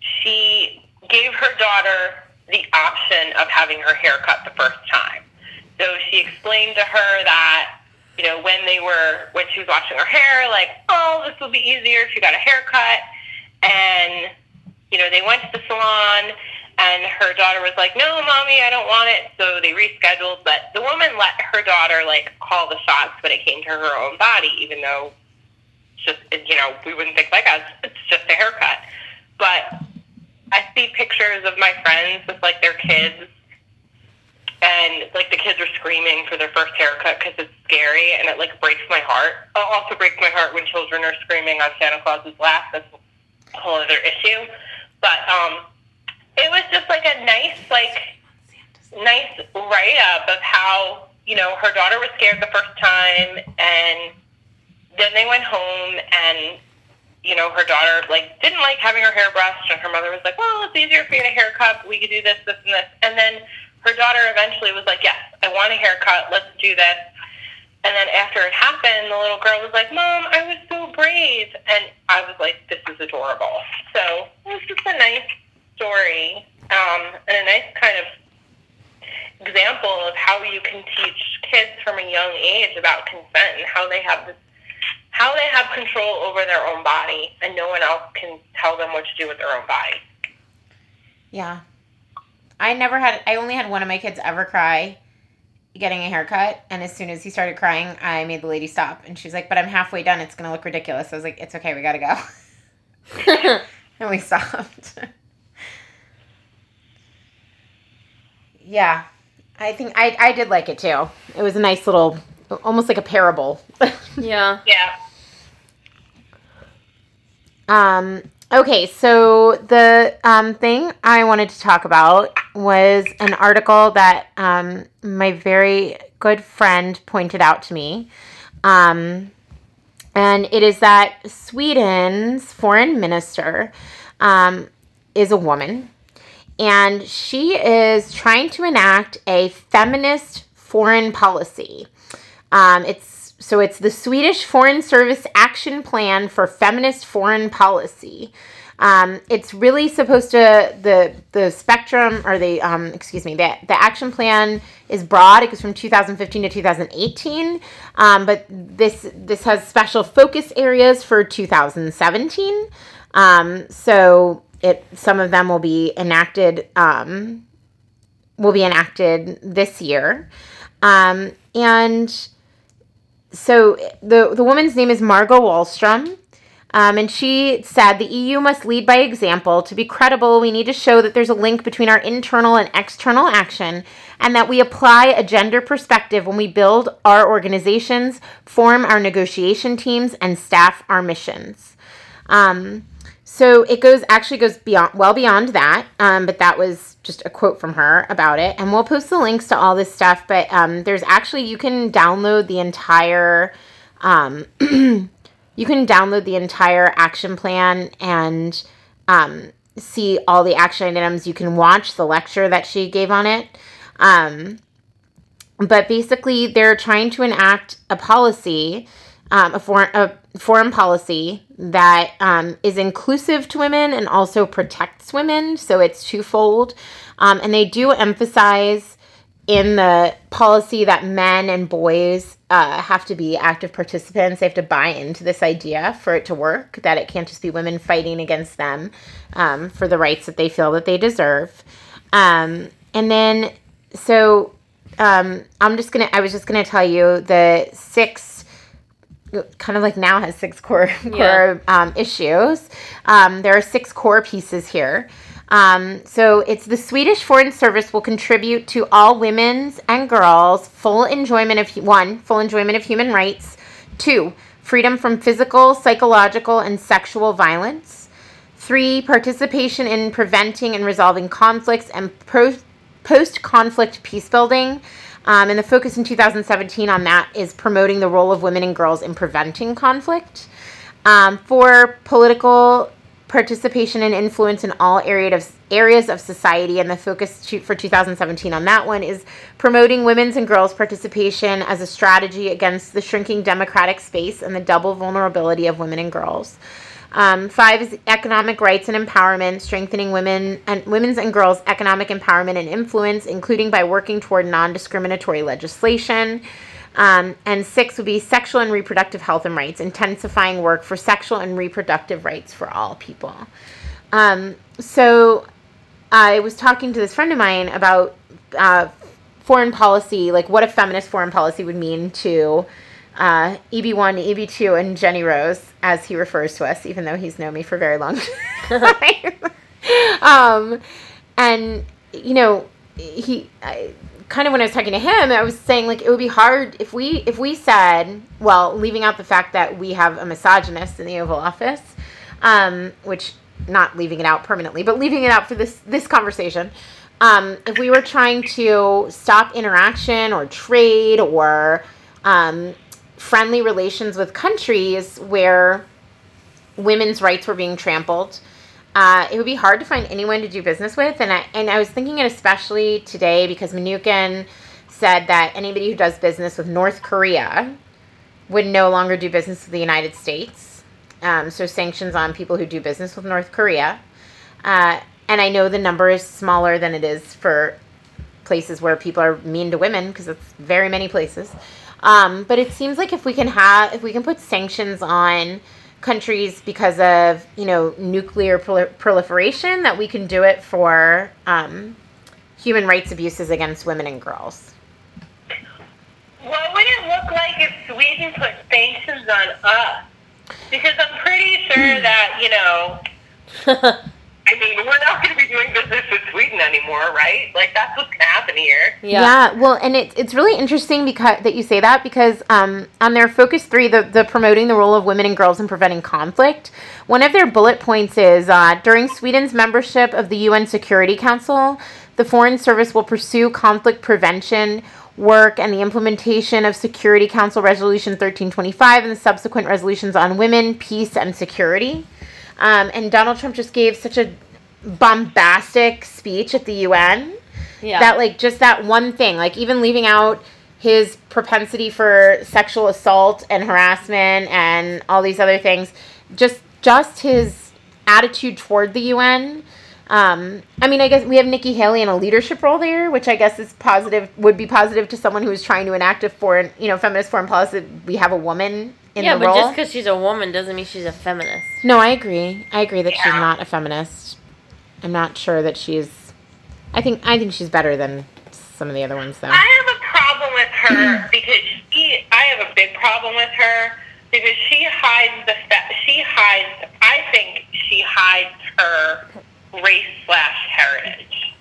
she gave her daughter the option of having her hair cut the first time. So she explained to her that, you know, when they were, when she was washing her hair, like, oh, this will be easier if you got a haircut. And, you know, they went to the salon and her daughter was like, no, mommy, I don't want it. So they rescheduled. But the woman let her daughter, like, call the shots when it came to her own body, even though it's just, you know, we wouldn't think like us. It's just a haircut. But I see pictures of my friends with like their kids, and like the kids are screaming for their first haircut because it's scary, and it like breaks my heart. It also breaks my heart when children are screaming on Santa Claus's lap. That's a whole other issue. But um, it was just like a nice like nice write up of how you know her daughter was scared the first time, and then they went home and you know, her daughter like didn't like having her hair brushed, and her mother was like, "Well, it's easier for you to haircut. We could do this, this, and this." And then her daughter eventually was like, "Yes, I want a haircut. Let's do this." And then after it happened, the little girl was like, "Mom, I was so brave," and I was like, "This is adorable." So it was just a nice story um, and a nice kind of example of how you can teach kids from a young age about consent and how they have this how they have control over their own body and no one else can tell them what to do with their own body. Yeah. I never had, I only had one of my kids ever cry getting a haircut. And as soon as he started crying, I made the lady stop. And she's like, but I'm halfway done. It's going to look ridiculous. I was like, it's okay. We got to go. [laughs] and we stopped. yeah. I think I, I did like it too. It was a nice little, almost like a parable. [laughs] Yeah. Yeah. Um, okay, so the um, thing I wanted to talk about was an article that um, my very good friend pointed out to me. Um, and it is that Sweden's foreign minister um, is a woman. And she is trying to enact a feminist foreign policy. Um, it's so it's the Swedish Foreign Service Action Plan for Feminist Foreign Policy. Um, it's really supposed to the the spectrum or the um, excuse me the the action plan is broad. It goes from 2015 to 2018, um, but this this has special focus areas for 2017. Um, so it some of them will be enacted um, will be enacted this year, um, and so the the woman's name is Margot Wallstrom. Um, and she said the EU must lead by example. To be credible, we need to show that there's a link between our internal and external action and that we apply a gender perspective when we build our organizations, form our negotiation teams, and staff our missions. Um, so it goes actually goes beyond well beyond that, um, but that was just a quote from her about it, and we'll post the links to all this stuff. But um, there's actually you can download the entire. Um, [clears throat] you can download the entire action plan and um, see all the action items. You can watch the lecture that she gave on it. Um, but basically, they're trying to enact a policy, um, a, foreign, a foreign policy that um, is inclusive to women and also protects women. So it's twofold. Um, and they do emphasize in the policy that men and boys uh, have to be active participants. They have to buy into this idea for it to work, that it can't just be women fighting against them um, for the rights that they feel that they deserve. Um, and then, so um, I'm just going to, I was just going to tell you the six kind of like NOW has six core core um, issues. Um, there are six core pieces here. Um, so it's the Swedish Foreign Service will contribute to all women's and girls' full enjoyment of one full enjoyment of human rights. Two, freedom from physical, psychological, and sexual violence. Three, participation in preventing and resolving conflicts and pro- post conflict peace building. Um, and the focus in 2017 on that is promoting the role of women and girls in preventing conflict. Um, for political participation and influence in all area of, areas of society, and the focus to, for 2017 on that one is promoting women's and girls' participation as a strategy against the shrinking democratic space and the double vulnerability of women and girls. Um, five is economic rights and empowerment, strengthening women and women's and girls' economic empowerment and influence, including by working toward non-discriminatory legislation. Um, and six would be sexual and reproductive health and rights, intensifying work for sexual and reproductive rights for all people. Um, so I was talking to this friend of mine about uh, foreign policy, like what a feminist foreign policy would mean to uh, EB1, EB2, and Jenny Rose, as he refers to us, even though he's known me for very long [laughs] time. [laughs] um, and, you know, he. I, kind of when I was talking to him, I was saying like it would be hard if we if we said, well, leaving out the fact that we have a misogynist in the Oval Office, um, which not leaving it out permanently, but leaving it out for this this conversation. Um, if we were trying to stop interaction or trade or um, friendly relations with countries where women's rights were being trampled, uh, it would be hard to find anyone to do business with. And I, and I was thinking it especially today because Mnuchin said that anybody who does business with North Korea would no longer do business with the United States. Um, so sanctions on people who do business with North Korea. Uh, and I know the number is smaller than it is for places where people are mean to women because it's very many places. Um, but it seems like if we can have, if we can put sanctions on countries because of you know nuclear proliferation that we can do it for um, human rights abuses against women and girls. What would it look like if Sweden put sanctions on us? Because I'm pretty sure [clears throat] that you know. [laughs] I mean, we're not going to be doing business with Sweden anymore, right? Like that's what's happening happen here. Yeah. well, and it, it's really interesting because that you say that because um, on their focus three, the, the promoting the role of women and girls in preventing conflict, one of their bullet points is uh, during Sweden's membership of the UN Security Council, the Foreign Service will pursue conflict prevention work and the implementation of Security Council Resolution 1325 and the subsequent resolutions on women, peace, and security. Um, and Donald Trump just gave such a bombastic speech at the UN Yeah. that like just that one thing like even leaving out his propensity for sexual assault and harassment and all these other things just just his attitude toward the UN um, I mean, I guess we have Nikki Haley in a leadership role there, which I guess is positive. Would be positive to someone who is trying to enact a foreign, you know, feminist foreign policy. We have a woman in yeah, the but just because she's a woman doesn't mean she's a feminist. no, I agree. I agree that she's not a feminist. I'm not sure that she's. I think I think she's better than some of the other ones, though. I have a problem with her [clears throat] because she. I have a big problem with her because she hides the. Fa- she hides. I think she hides her race slash heritage.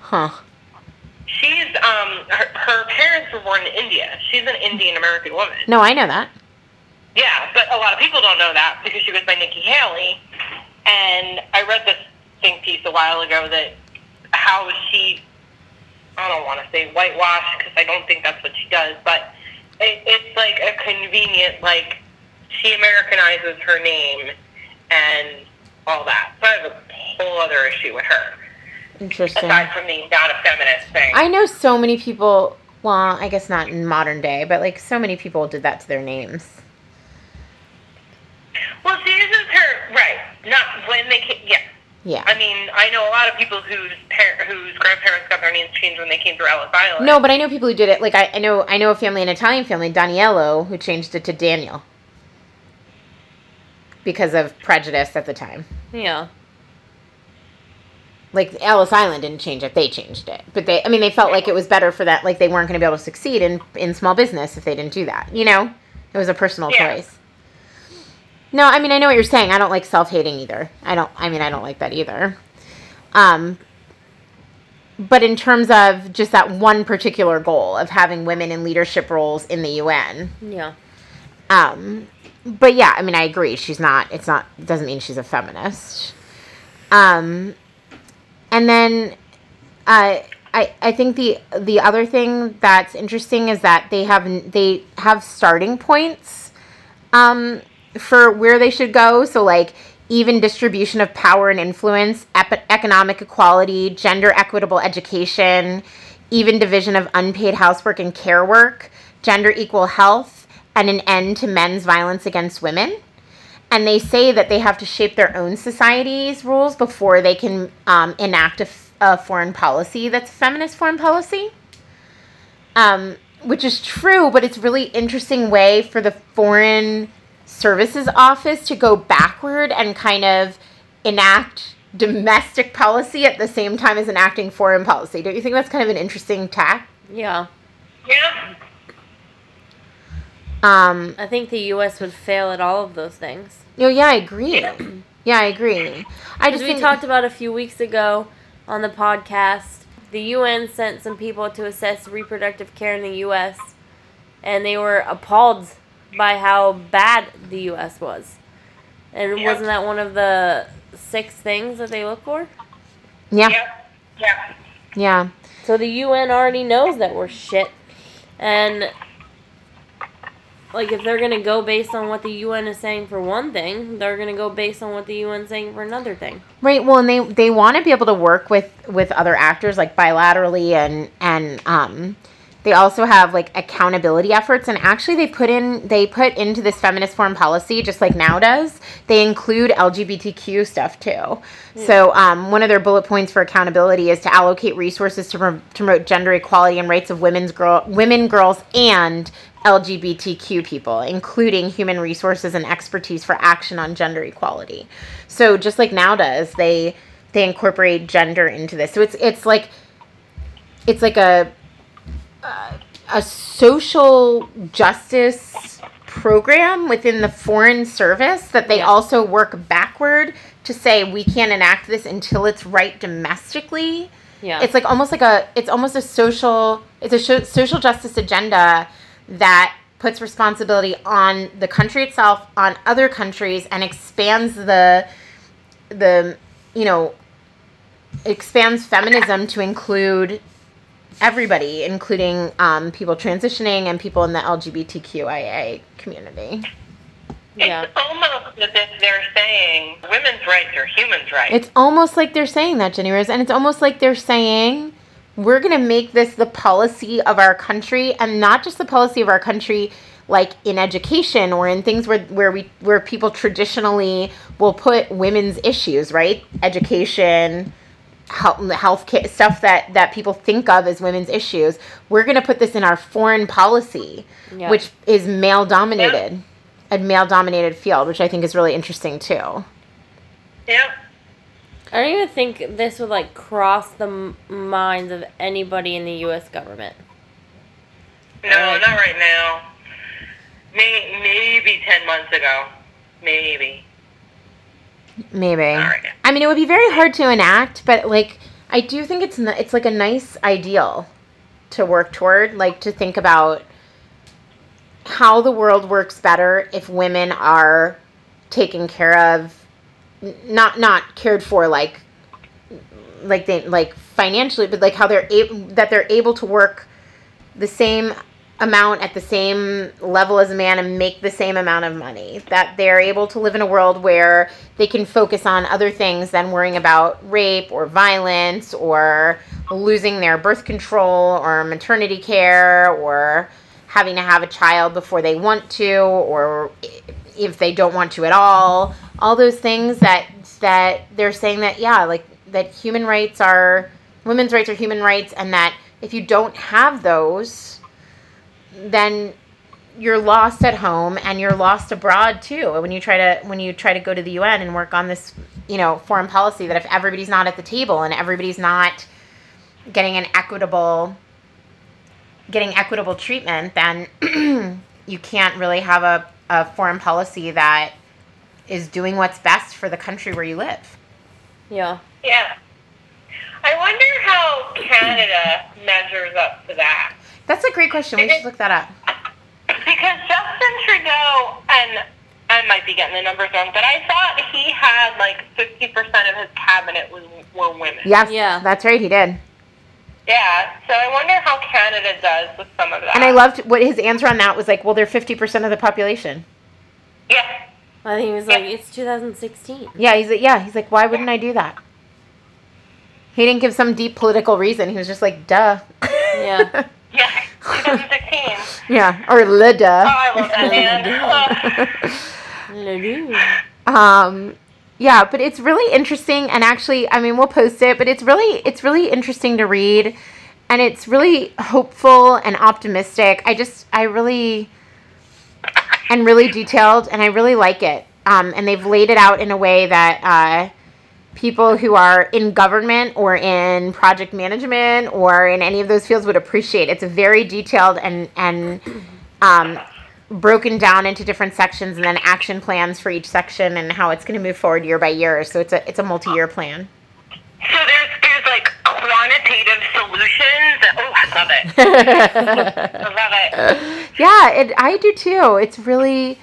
Huh. She's um. Her, her parents were born in India. She's an Indian American woman. No, I know that. Yeah, but a lot of people don't know that because she goes by Nikki Haley. And I read this think piece a while ago that how she, I don't want to say whitewash because I don't think that's what she does, but it, it's like a convenient, like, she Americanizes her name and all that. So I have a whole other issue with her, Interesting. aside from the not a feminist thing. I know so many people. Well, I guess not in modern day, but like so many people did that to their names. Well, she uses her, right, not when they came, yeah. Yeah. I mean, I know a lot of people whose par- whose grandparents got their names changed when they came through Ellis Island. No, but I know people who did it. Like I, I know, I know a family, an Italian family, Daniello, who changed it to Daniel because of prejudice at the time. Yeah. Like Ellis Island didn't change it; they changed it. But they, I mean, they felt like it was better for that. Like they weren't going to be able to succeed in in small business if they didn't do that. You know, it was a personal Yeah. choice. No, I mean, I know what you're saying. I don't like self hating either. I don't. I mean, I don't like that either. Um, but in terms of just that one particular goal of having women in leadership roles in the UN, Yeah. um, but yeah, I mean, I agree. She's not. It's not. It doesn't mean she's a feminist. Um, and then, uh, I I think the the other thing that's interesting is that they have they have starting points, um, for where they should go. So like even distribution of power and influence, ep- economic equality, gender equitable education, even division of unpaid housework and care work, gender equal health, and an end to men's violence against women. And they say that they have to shape their own society's rules before they can um, enact a, f- a foreign policy that's feminist foreign policy. Um, which is true, but it's really interesting way for the foreign services office to go backward and kind of enact domestic policy at the same time as enacting foreign policy. Don't you think that's kind of an interesting tack? Yeah. Yeah. Um, I think the U.S. would fail at all of those things. oh yeah, I agree. Yeah, I agree. I just we think talked about a few weeks ago on the podcast, the UN sent some people to assess reproductive care in the U.S., and they were appalled by how bad the U.S. was. And Yep. wasn't that one of the six things that they look for? yeah, Yep. Yeah. yeah. So the UN already knows that we're shit. And like if they're gonna go based on what the UN is saying for one thing, they're gonna go based on what the UN's saying for another thing. Right. Well, and they they want to be able to work with with other actors like bilaterally and and um they also have like accountability efforts and actually they put in they put into this feminist foreign policy just like NOW does they include lgbtq stuff too. So um, one of their bullet points for accountability is to allocate resources to, prom- to promote gender equality and rights of women's girl women girls and lgbtq people including human resources and expertise for action on gender equality. So just like NOW does they they incorporate gender into this. So it's it's like it's like a a social justice program within the foreign service that they Yeah. also work backward to say we can't enact this until it's right domestically Yeah. It's like almost like a it's almost a social it's a sho- social justice agenda that puts responsibility on the country itself, on other countries, and expands the the you know expands feminism to include everybody, including um, people transitioning and people in the LGBTQIA community. yeah. It's almost as if they're saying women's rights are human's rights. It's almost like they're saying that, Jenny Rose, and it's almost like they're saying we're going to make this the policy of our country, and not just the policy of our country, like in education or in things where where we where people traditionally will put women's issues, right? Education, health, health care, stuff that that people think of as women's issues. We're going to put this in our foreign policy, Yeah. which is male dominated, a male dominated field, which I think is really interesting too. yep. I don't even think this would like cross the m- minds of anybody in the U.S. government. No, Alright. not right now. May, maybe 10 months ago. Maybe. Maybe. right. I mean, it would be very hard to enact, but like, I do think it's n- it's like a nice ideal to work toward, like to think about how the world works better if women are taken care of, not not cared for like like they like financially, but like how they're able that they're able to work the same amount at the same level as a man and make the same amount of money. That they're able to live in a world where they can focus on other things than worrying about rape or violence or losing their birth control or maternity care or having to have a child before they want to or if they don't want to at all. All those things that that they're saying that yeah, like that human rights are women's rights are human rights and that if you don't have those then you're lost at home and you're lost abroad too when you try to when you try to go to the UN and work on this you know foreign policy that if everybody's not at the table and everybody's not getting an equitable getting equitable treatment then [clears throat] you can't really have a, a foreign policy that is doing what's best for the country where you live Yeah. Yeah. I wonder how Canada measures up to that. That's a great question we should look that up Because Justin Trudeau, and I might be getting the numbers wrong, but I thought he had like 50% of his cabinet was, were women. yes Yeah. that's right he did Yeah, so I wonder how Canada does with some of that. and i loved what his answer on that was like well they're 50% of the population Yeah. I think he was like, it's 2016. Yeah, he's like, yeah, he's like, why wouldn't I do that? He didn't give some deep political reason. He was just like, duh. Yeah. [laughs] Yeah. 2016. [laughs] yeah, or le Oh. I love that man. [laughs] um, yeah, but it's really interesting, and actually, I mean, we'll post it, but it's really, it's really interesting to read, and it's really hopeful and optimistic. I just, I really, and really detailed, and I really like it. Um, and they've laid it out in a way that uh, people who are in government or in project management or in any of those fields would appreciate. It's very detailed and and um, broken down into different sections, and then action plans for each section and how it's going to move forward year by year. So it's a it's a multi year plan. So there's there's like quantitative solutions. Oh, I love it. [laughs] I love it. yeah, it, I do too. It's really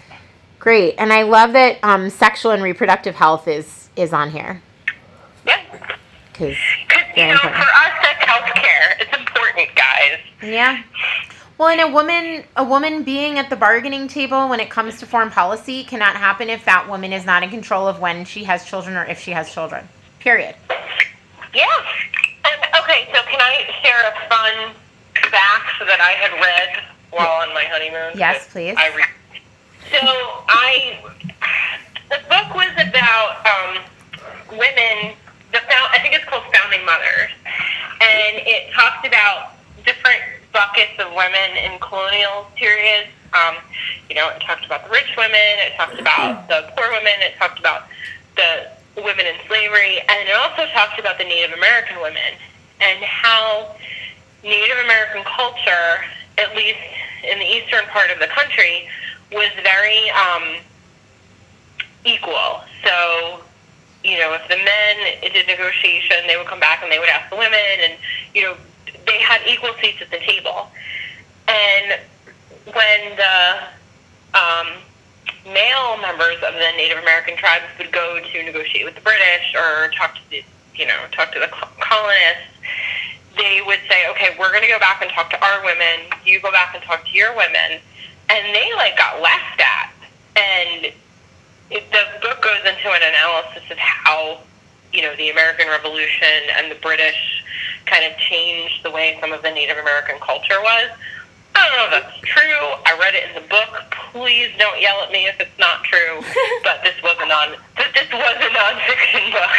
great, and I love that um, sexual and reproductive health is is on here Yeah. because you know, important. for us, that's healthcare. It's important, guys. Yeah. Well, and a woman, a woman being at the bargaining table when it comes to foreign policy cannot happen if that woman is not in control of when she has children or if she has children. Period. Yeah. And, okay, so can I share a fun fact that I had read while on my honeymoon? Yes, please. I re- so I, the book was about um, women. The found, I think it's called Founding Mothers, and it talked about different buckets of women in colonial periods. Um, you know, it talked about the rich women, it talked about the poor women, it talked about the women in slavery, and it also talked about the Native American women and how Native American culture, at least in the eastern part of the country, was very um, equal. So you know, if the men did negotiation, they would come back and they would ask the women, and you know, they had equal seats at the table. And when the um, male members of the Native American tribes would go to negotiate with the British or talk to the, you know, talk to the colonists, they would say, okay, we're going to go back and talk to our women. You go back and talk to your women. And they like got laughed at. And it, the book goes into an analysis of how, you know, the American Revolution and the British kind of changed the way some of the Native American culture was. I don't know if that's true. I read it in the book. Please don't yell at me if it's not true. [laughs] but this was a non this was a nonfiction book.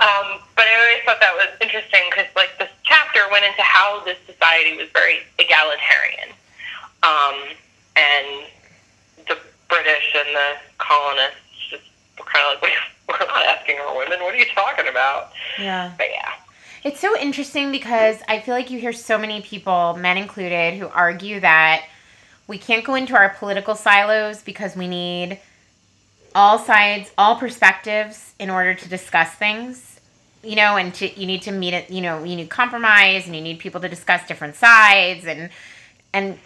Um, but I always thought that was interesting because like this chapter went into how this society was very egalitarian, um, and British and the colonists just were kind of like, [laughs] we're not asking our women. What are you talking about? Yeah. But yeah. It's so interesting because I feel like you hear so many people, men included, who argue that we can't go into our political silos because we need all sides, all perspectives in order to discuss things. You know, and to you need to meet it, you know, you need compromise and you need people to discuss different sides and and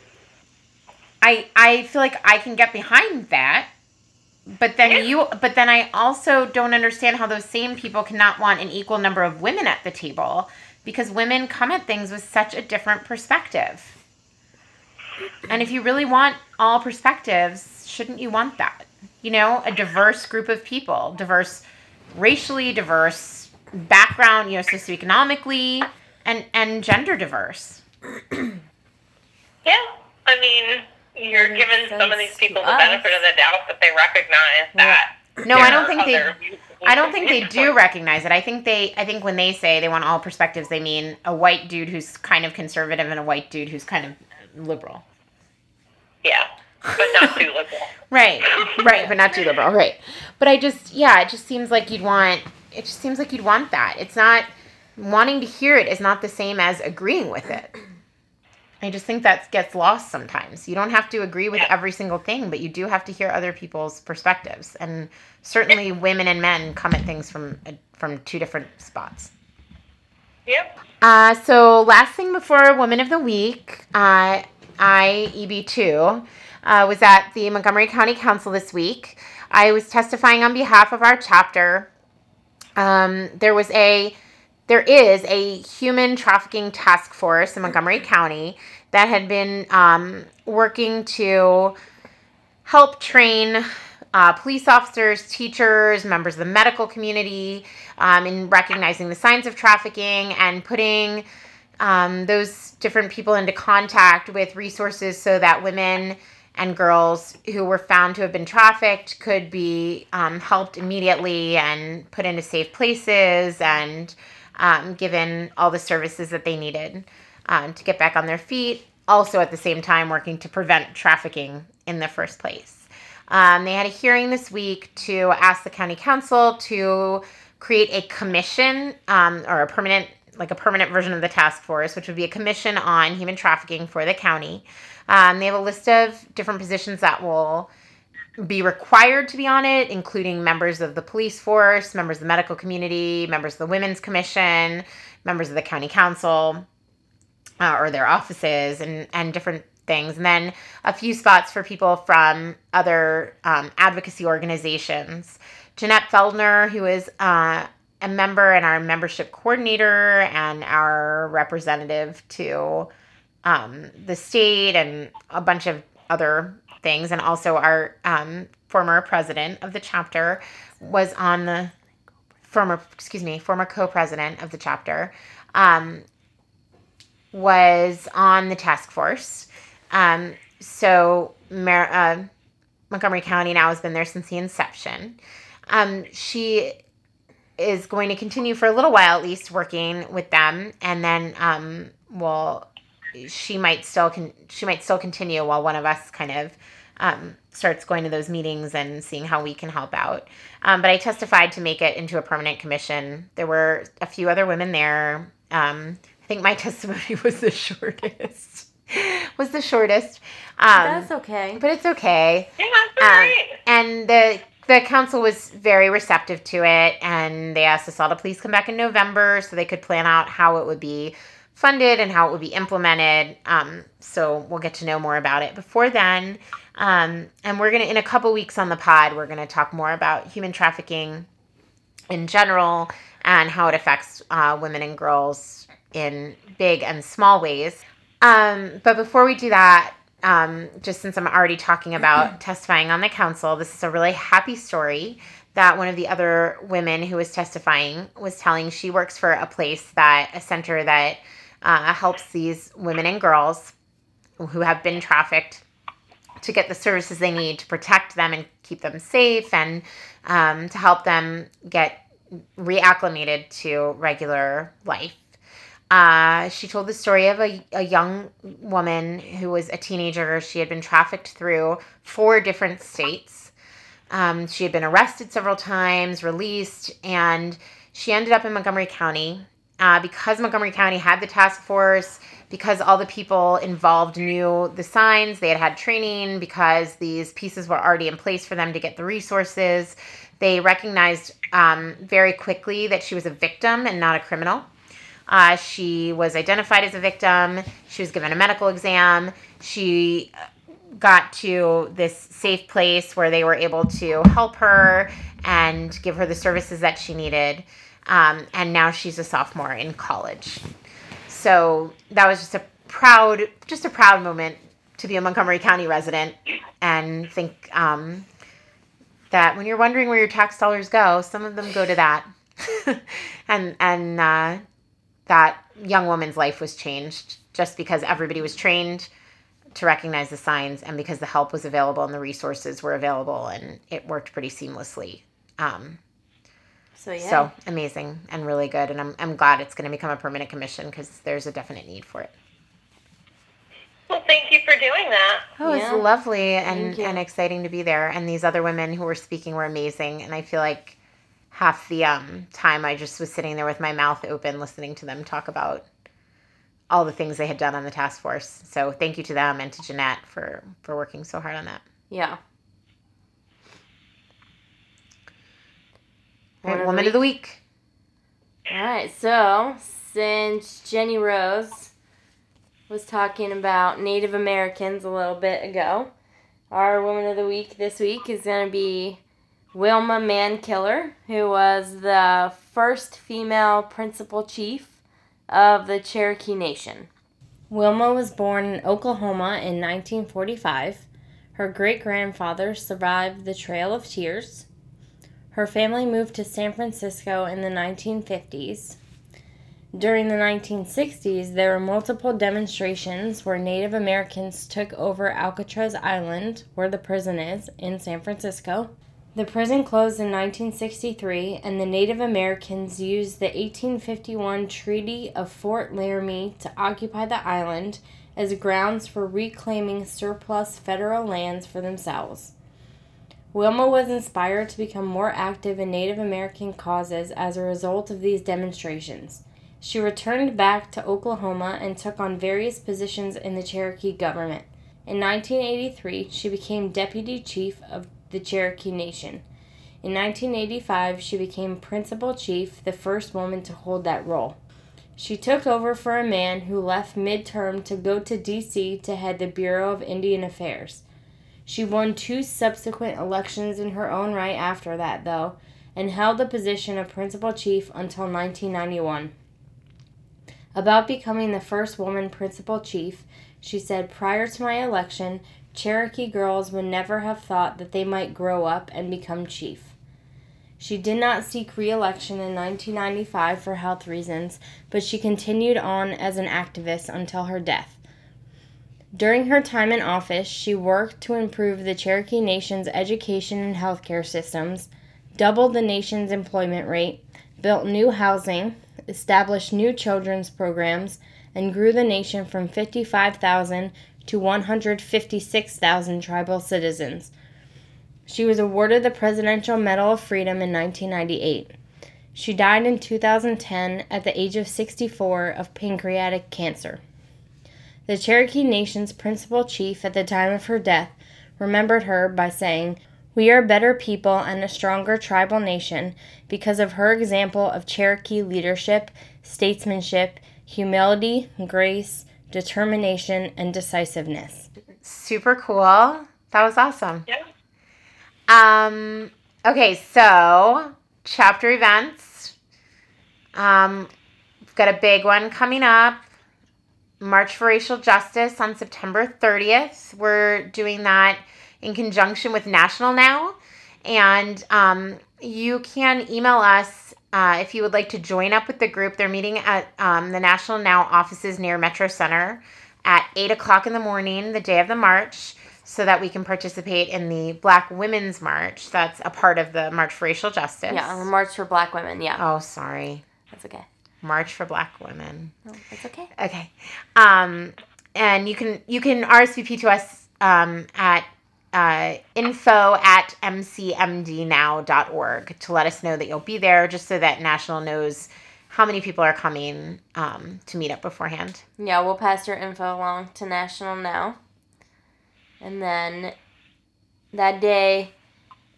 I I feel like I can get behind that. But then Yeah. you but then I also don't understand how those same people cannot want an equal number of women at the table because women come at things with such a different perspective. And if you really want all perspectives, shouldn't you want that? You know, a diverse group of people, diverse racially diverse background, you know, socioeconomically and and gender diverse. [clears throat] Yeah, I mean, you're giving some of these people the us. benefit of the doubt that they recognize that. No, there I don't think they I don't think they do recognize it. I think they I think when they say they want all perspectives, they mean a white dude who's kind of conservative and a white dude who's kind of liberal. Yeah, but not too liberal. [laughs] Right. Right, but not too liberal. Right. But I just yeah, it just seems like you'd want it just seems like you'd want that. It's not wanting to hear it is not the same as agreeing with it. I just think that gets lost sometimes. You don't have to agree with every single thing, but you do have to hear other people's perspectives. And certainly women and men come at things from from two different spots. Yep. Uh, so last thing before Woman of the Week, uh, I EB2 uh, was at the Montgomery County Council this week. I was testifying on behalf of our chapter. Um, there was a there is a human trafficking task force in Montgomery County that had been um, working to help train uh, police officers, teachers, members of the medical community um, in recognizing the signs of trafficking and putting um, those different people into contact with resources so that women and girls who were found to have been trafficked could be um, helped immediately and put into safe places and um, given all the services that they needed um, to get back on their feet. Also, at the same time, working to prevent trafficking in the first place. Um, they had a hearing this week to ask the county council to create a commission um, or a permanent, like a permanent version of the task force, which would be a commission on human trafficking for the county. Um, they have a list of different positions that will be required to be on it, including members of the police force, members of the medical community, members of the women's commission, members of the county council, uh, or their offices, and and different things. And then a few spots for people from other um, advocacy organizations. Jeanette Feldner, who is uh, a member and our membership coordinator and our representative to um, the state and a bunch of other things, and also our um, former president of the chapter was on the former, excuse me, former co-president of the chapter um, was on the task force. Um, so Mar- uh, Montgomery County now has been there since the inception. Um, she is going to continue for a little while at least working with them, and then um, will she might still con- she might still continue while one of us kind of um, starts going to those meetings and seeing how we can help out. Um, but I testified to make it into a permanent commission. There were a few other women there. Um, I think my [laughs] testimony was the shortest. [laughs] was the shortest. Um, That's okay. but it's okay. Yeah, that's all Um, right. and the the council was very receptive to it, and they asked us all to please come back in November so they could plan out how it would be funded and how it would be implemented. Um, so we'll get to know more about it before then. Um, and we're gonna in a couple weeks on the pod, we're gonna talk more about human trafficking in general and how it affects uh, women and girls in big and small ways. Um, but before we do that, um, just since I'm already talking about [clears throat] testifying on the council, this is a really happy story that one of the other women who was testifying was telling. She works for a place that, a center that uh, helps these women and girls who have been trafficked to get the services they need to protect them and keep them safe and um, to help them get reacclimated to regular life. Uh, she told the story of a, a young woman who was a teenager. She had been trafficked through four different states. Um, she had been arrested several times, released, and she ended up in Montgomery County. Uh, because Montgomery County had the task force, because all the people involved knew the signs, they had had training, because these pieces were already in place for them to get the resources, they recognized um, very quickly that she was a victim and not a criminal. Uh, she was identified as a victim. She was given a medical exam. She got to this safe place where they were able to help her and give her the services that she needed. Um, and now she's a sophomore in college. So that was just a proud, just a proud moment to be a Montgomery County resident and think um, that when you're wondering where your tax dollars go, some of them go to that. [laughs] and and uh, that young woman's life was changed just because everybody was trained to recognize the signs and because the help was available and the resources were available and it worked pretty seamlessly. Um, So yeah. So amazing and really good. And I'm, I'm glad it's going to become a permanent commission because there's a definite need for it. Well, thank you for doing that. Oh, Yeah. it's lovely and, and exciting to be there. And these other women who were speaking were amazing. And I feel like half the um, time I just was sitting there with my mouth open listening to them talk about all the things they had done on the task force. So thank you to them and to Jeanette for, for working so hard on that. yeah. Woman Woman of the Week. All right. So since Jenny Rose was talking about Native Americans a little bit ago, our woman of the week this week is going to be Wilma Mankiller, who was the first female principal chief of the Cherokee Nation. Wilma was born in Oklahoma in 1945. Her great grandfather survived the Trail of Tears. Her family moved to San Francisco in the 1950s. During the 1960s, there were multiple demonstrations where Native Americans took over Alcatraz Island, where the prison is, in San Francisco. The prison closed in 1963, and the Native Americans used the 1851 Treaty of Fort Laramie to occupy the island as grounds for reclaiming surplus federal lands for themselves. Wilma was inspired to become more active in Native American causes as a result of these demonstrations. She returned back to Oklahoma and took on various positions in the Cherokee government. In 1983, she became deputy chief of the Cherokee Nation. In 1985, she became principal chief, the first woman to hold that role. She took over for a man who left midterm to go to D.C. to head the Bureau of Indian Affairs. She won two subsequent elections in her own right after that, though, and held the position of principal chief until 1991. About becoming the first woman principal chief, she said, Prior to my election, Cherokee girls would never have thought that they might grow up and become chief. She did not seek re election in 1995 for health reasons, but she continued on as an activist until her death. During her time in office, she worked to improve the Cherokee Nation's education and healthcare systems, doubled the nation's employment rate, built new housing, established new children's programs, and grew the nation from 55,000 to 156,000 tribal citizens. She was awarded the Presidential Medal of Freedom in 1998. She died in 2010 at the age of 64 of pancreatic cancer. The Cherokee Nation's principal chief at the time of her death remembered her by saying, We are better people and a stronger tribal nation because of her example of Cherokee leadership, statesmanship, humility, grace, determination, and decisiveness. Super cool. That was awesome. Yeah. Um, okay, so chapter events. Um, we've got a big one coming up. March for Racial Justice on September 30th. We're doing that in conjunction with National NOW. And um, you can email us uh, if you would like to join up with the group. They're meeting at um, the National NOW offices near Metro Center at 8 o'clock in the morning, the day of the march, so that we can participate in the Black Women's March. That's a part of the March for Racial Justice. Yeah, March for Black Women. Yeah, Oh, sorry. that's okay. March for Black Women. No, it's okay. Okay. Um, and you can you can RSVP to us um, at uh, info at mcmdnow.org to let us know that you'll be there, just so that National knows how many people are coming um, to meet up beforehand. Yeah, we'll pass your info along to National NOW. And then that day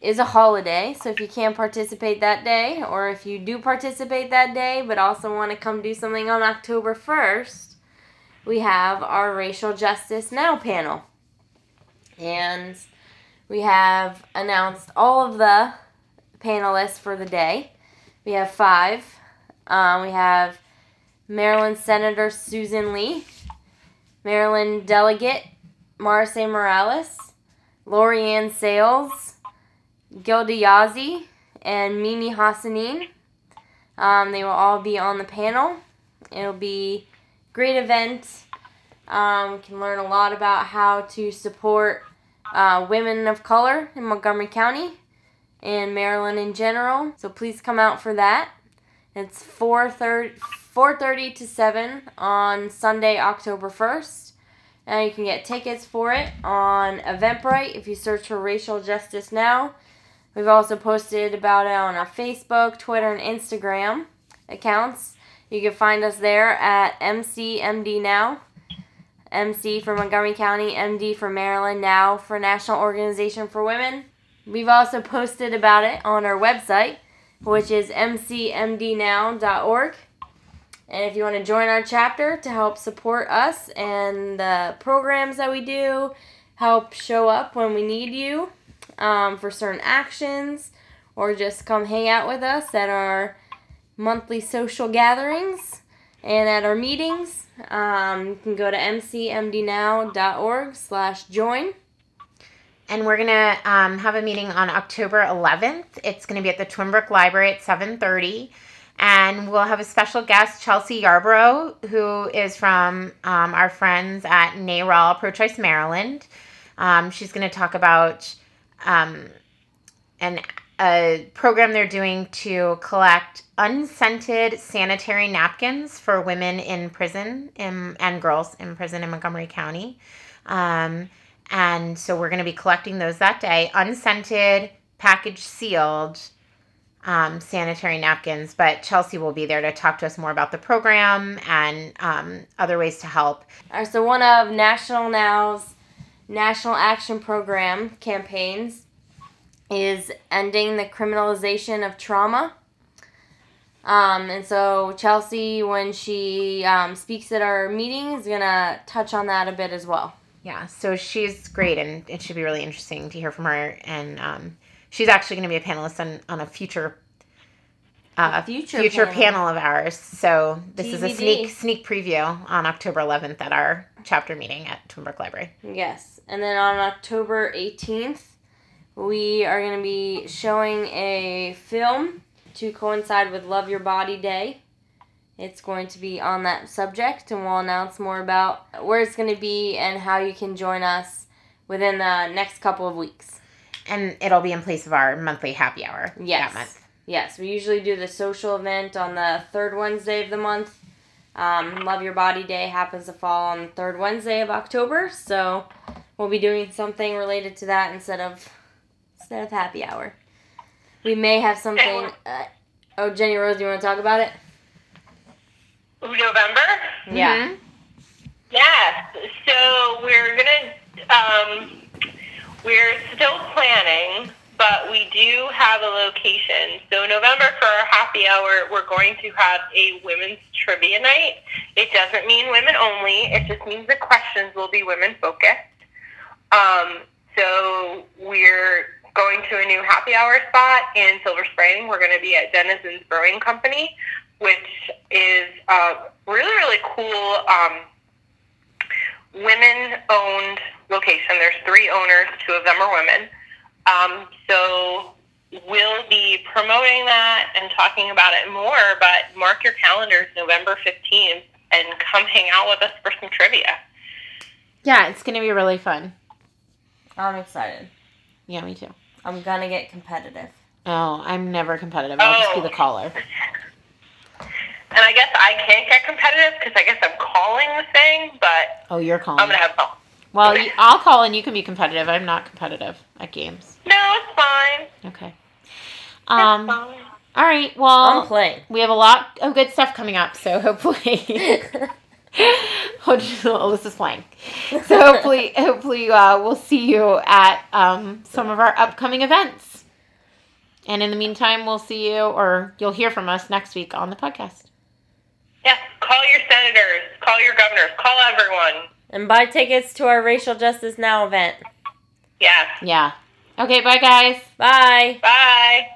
is a holiday, so if you can't participate that day, or if you do participate that day but also want to come do something on October 1st, we have our Racial Justice Now panel. And we have announced all of the panelists for the day. We have five. Um, we have Maryland Senator Susan Lee, Maryland Delegate Marice Morales, Lorianne Sales, Gilda Yazzie, and Mimi Hassanin. Um, they will all be on the panel. It'll be great event. Um, we can learn a lot about how to support uh, women of color in Montgomery County and Maryland in general. So please come out for that. It's 4.30, 4.30 to 7 on Sunday, October 1st. And you can get tickets for it on Eventbrite if you search for Racial Justice Now. We've also posted about it on our Facebook, Twitter, and Instagram accounts. You can find us there at MCMD NOW. MC for Montgomery County, MD for Maryland, NOW for National Organization for Women. We've also posted about it on our website, which is mcmdnow.org. And if you want to join our chapter to help support us and the programs that we do, help show up when we need you um, for certain actions, or just come hang out with us at our monthly social gatherings and at our meetings, um, you can go to mcmdnow.org slash join. And we're gonna um, have a meeting on October 11th. It's gonna be at the Twinbrook Library at 7:30, and we'll have a special guest, Chelsea Yarborough, who is from um, our friends at NARAL Pro Choice Maryland. Um, she's gonna talk about um, an a program they're doing to collect unscented sanitary napkins for women in prison in, and girls in prison in Montgomery County. Um, and so we're going to be collecting those that day, unscented, package sealed um, sanitary napkins. But Chelsea will be there to talk to us more about the program and um, other ways to help. All right, so one of National NOW's National Action Program campaigns is ending the criminalization of trauma. Um, and so Chelsea, when she um, speaks at our meeting, is gonna touch on that a bit as well. Yeah, so she's great, and it should be really interesting to hear from her. And um, she's actually going to be a panelist on, on a future uh, future future panel. panel. of ours. So this is a sneak sneak preview on October 11th at our chapter meeting at Twinbrook Library. Yes, and then on October 18th, we are going to be showing a film to coincide with Love Your Body Day. It's going to be on that subject, and we'll announce more about where it's going to be and how you can join us within the next couple of weeks. And it'll be in place of our monthly happy hour Yes. that month. Yes, we usually do the social event on the third Wednesday of the month. Um, Love Your Body Day happens to fall on the third Wednesday of October, so we'll be doing something related to that instead of instead of happy hour. We may have something. Uh, oh, Jenny Rose, do you want to talk about it? November? Yeah. Mhm. Yes. So we're gonna um, we're still planning, but we do have a location. So November for our happy hour, we're going to have a women's trivia night. It doesn't mean women only. It just means the questions will be women focused. Um, so we're going to a new happy hour spot in Silver Spring. We're going to be at Denizens Brewing Company, which is a really, really cool um, women-owned location. There's three owners. Two of them are women. Um, so we'll be promoting that and talking about it more. But mark your calendars, November 15th, and come hang out with us for some trivia. Yeah, it's gonna be really fun. I'm excited. Yeah, me too. I'm gonna get competitive. Oh, I'm never competitive. I'll just be Oh. the caller. And I guess I can't get competitive because I guess I'm calling the thing, but Oh, you're calling. I'm gonna have fun. Well, you, I'll call and you can be competitive. I'm not competitive at games. No, it's fine. Okay. It's Um. fine. All right. I'm Well, playing. we have a lot of good stuff coming up, so [laughs] hopefully. [laughs] [laughs] Alyssa's playing. So hopefully, [laughs] hopefully uh, we'll see you at um, some of our upcoming events. And in the meantime, we'll see you, or you'll hear from us next week on the podcast. Yeah, call your senators, call your governors, call everyone. and buy tickets to our Racial Justice Now event. Yeah. Yeah. Okay. Bye, guys. Bye. Bye.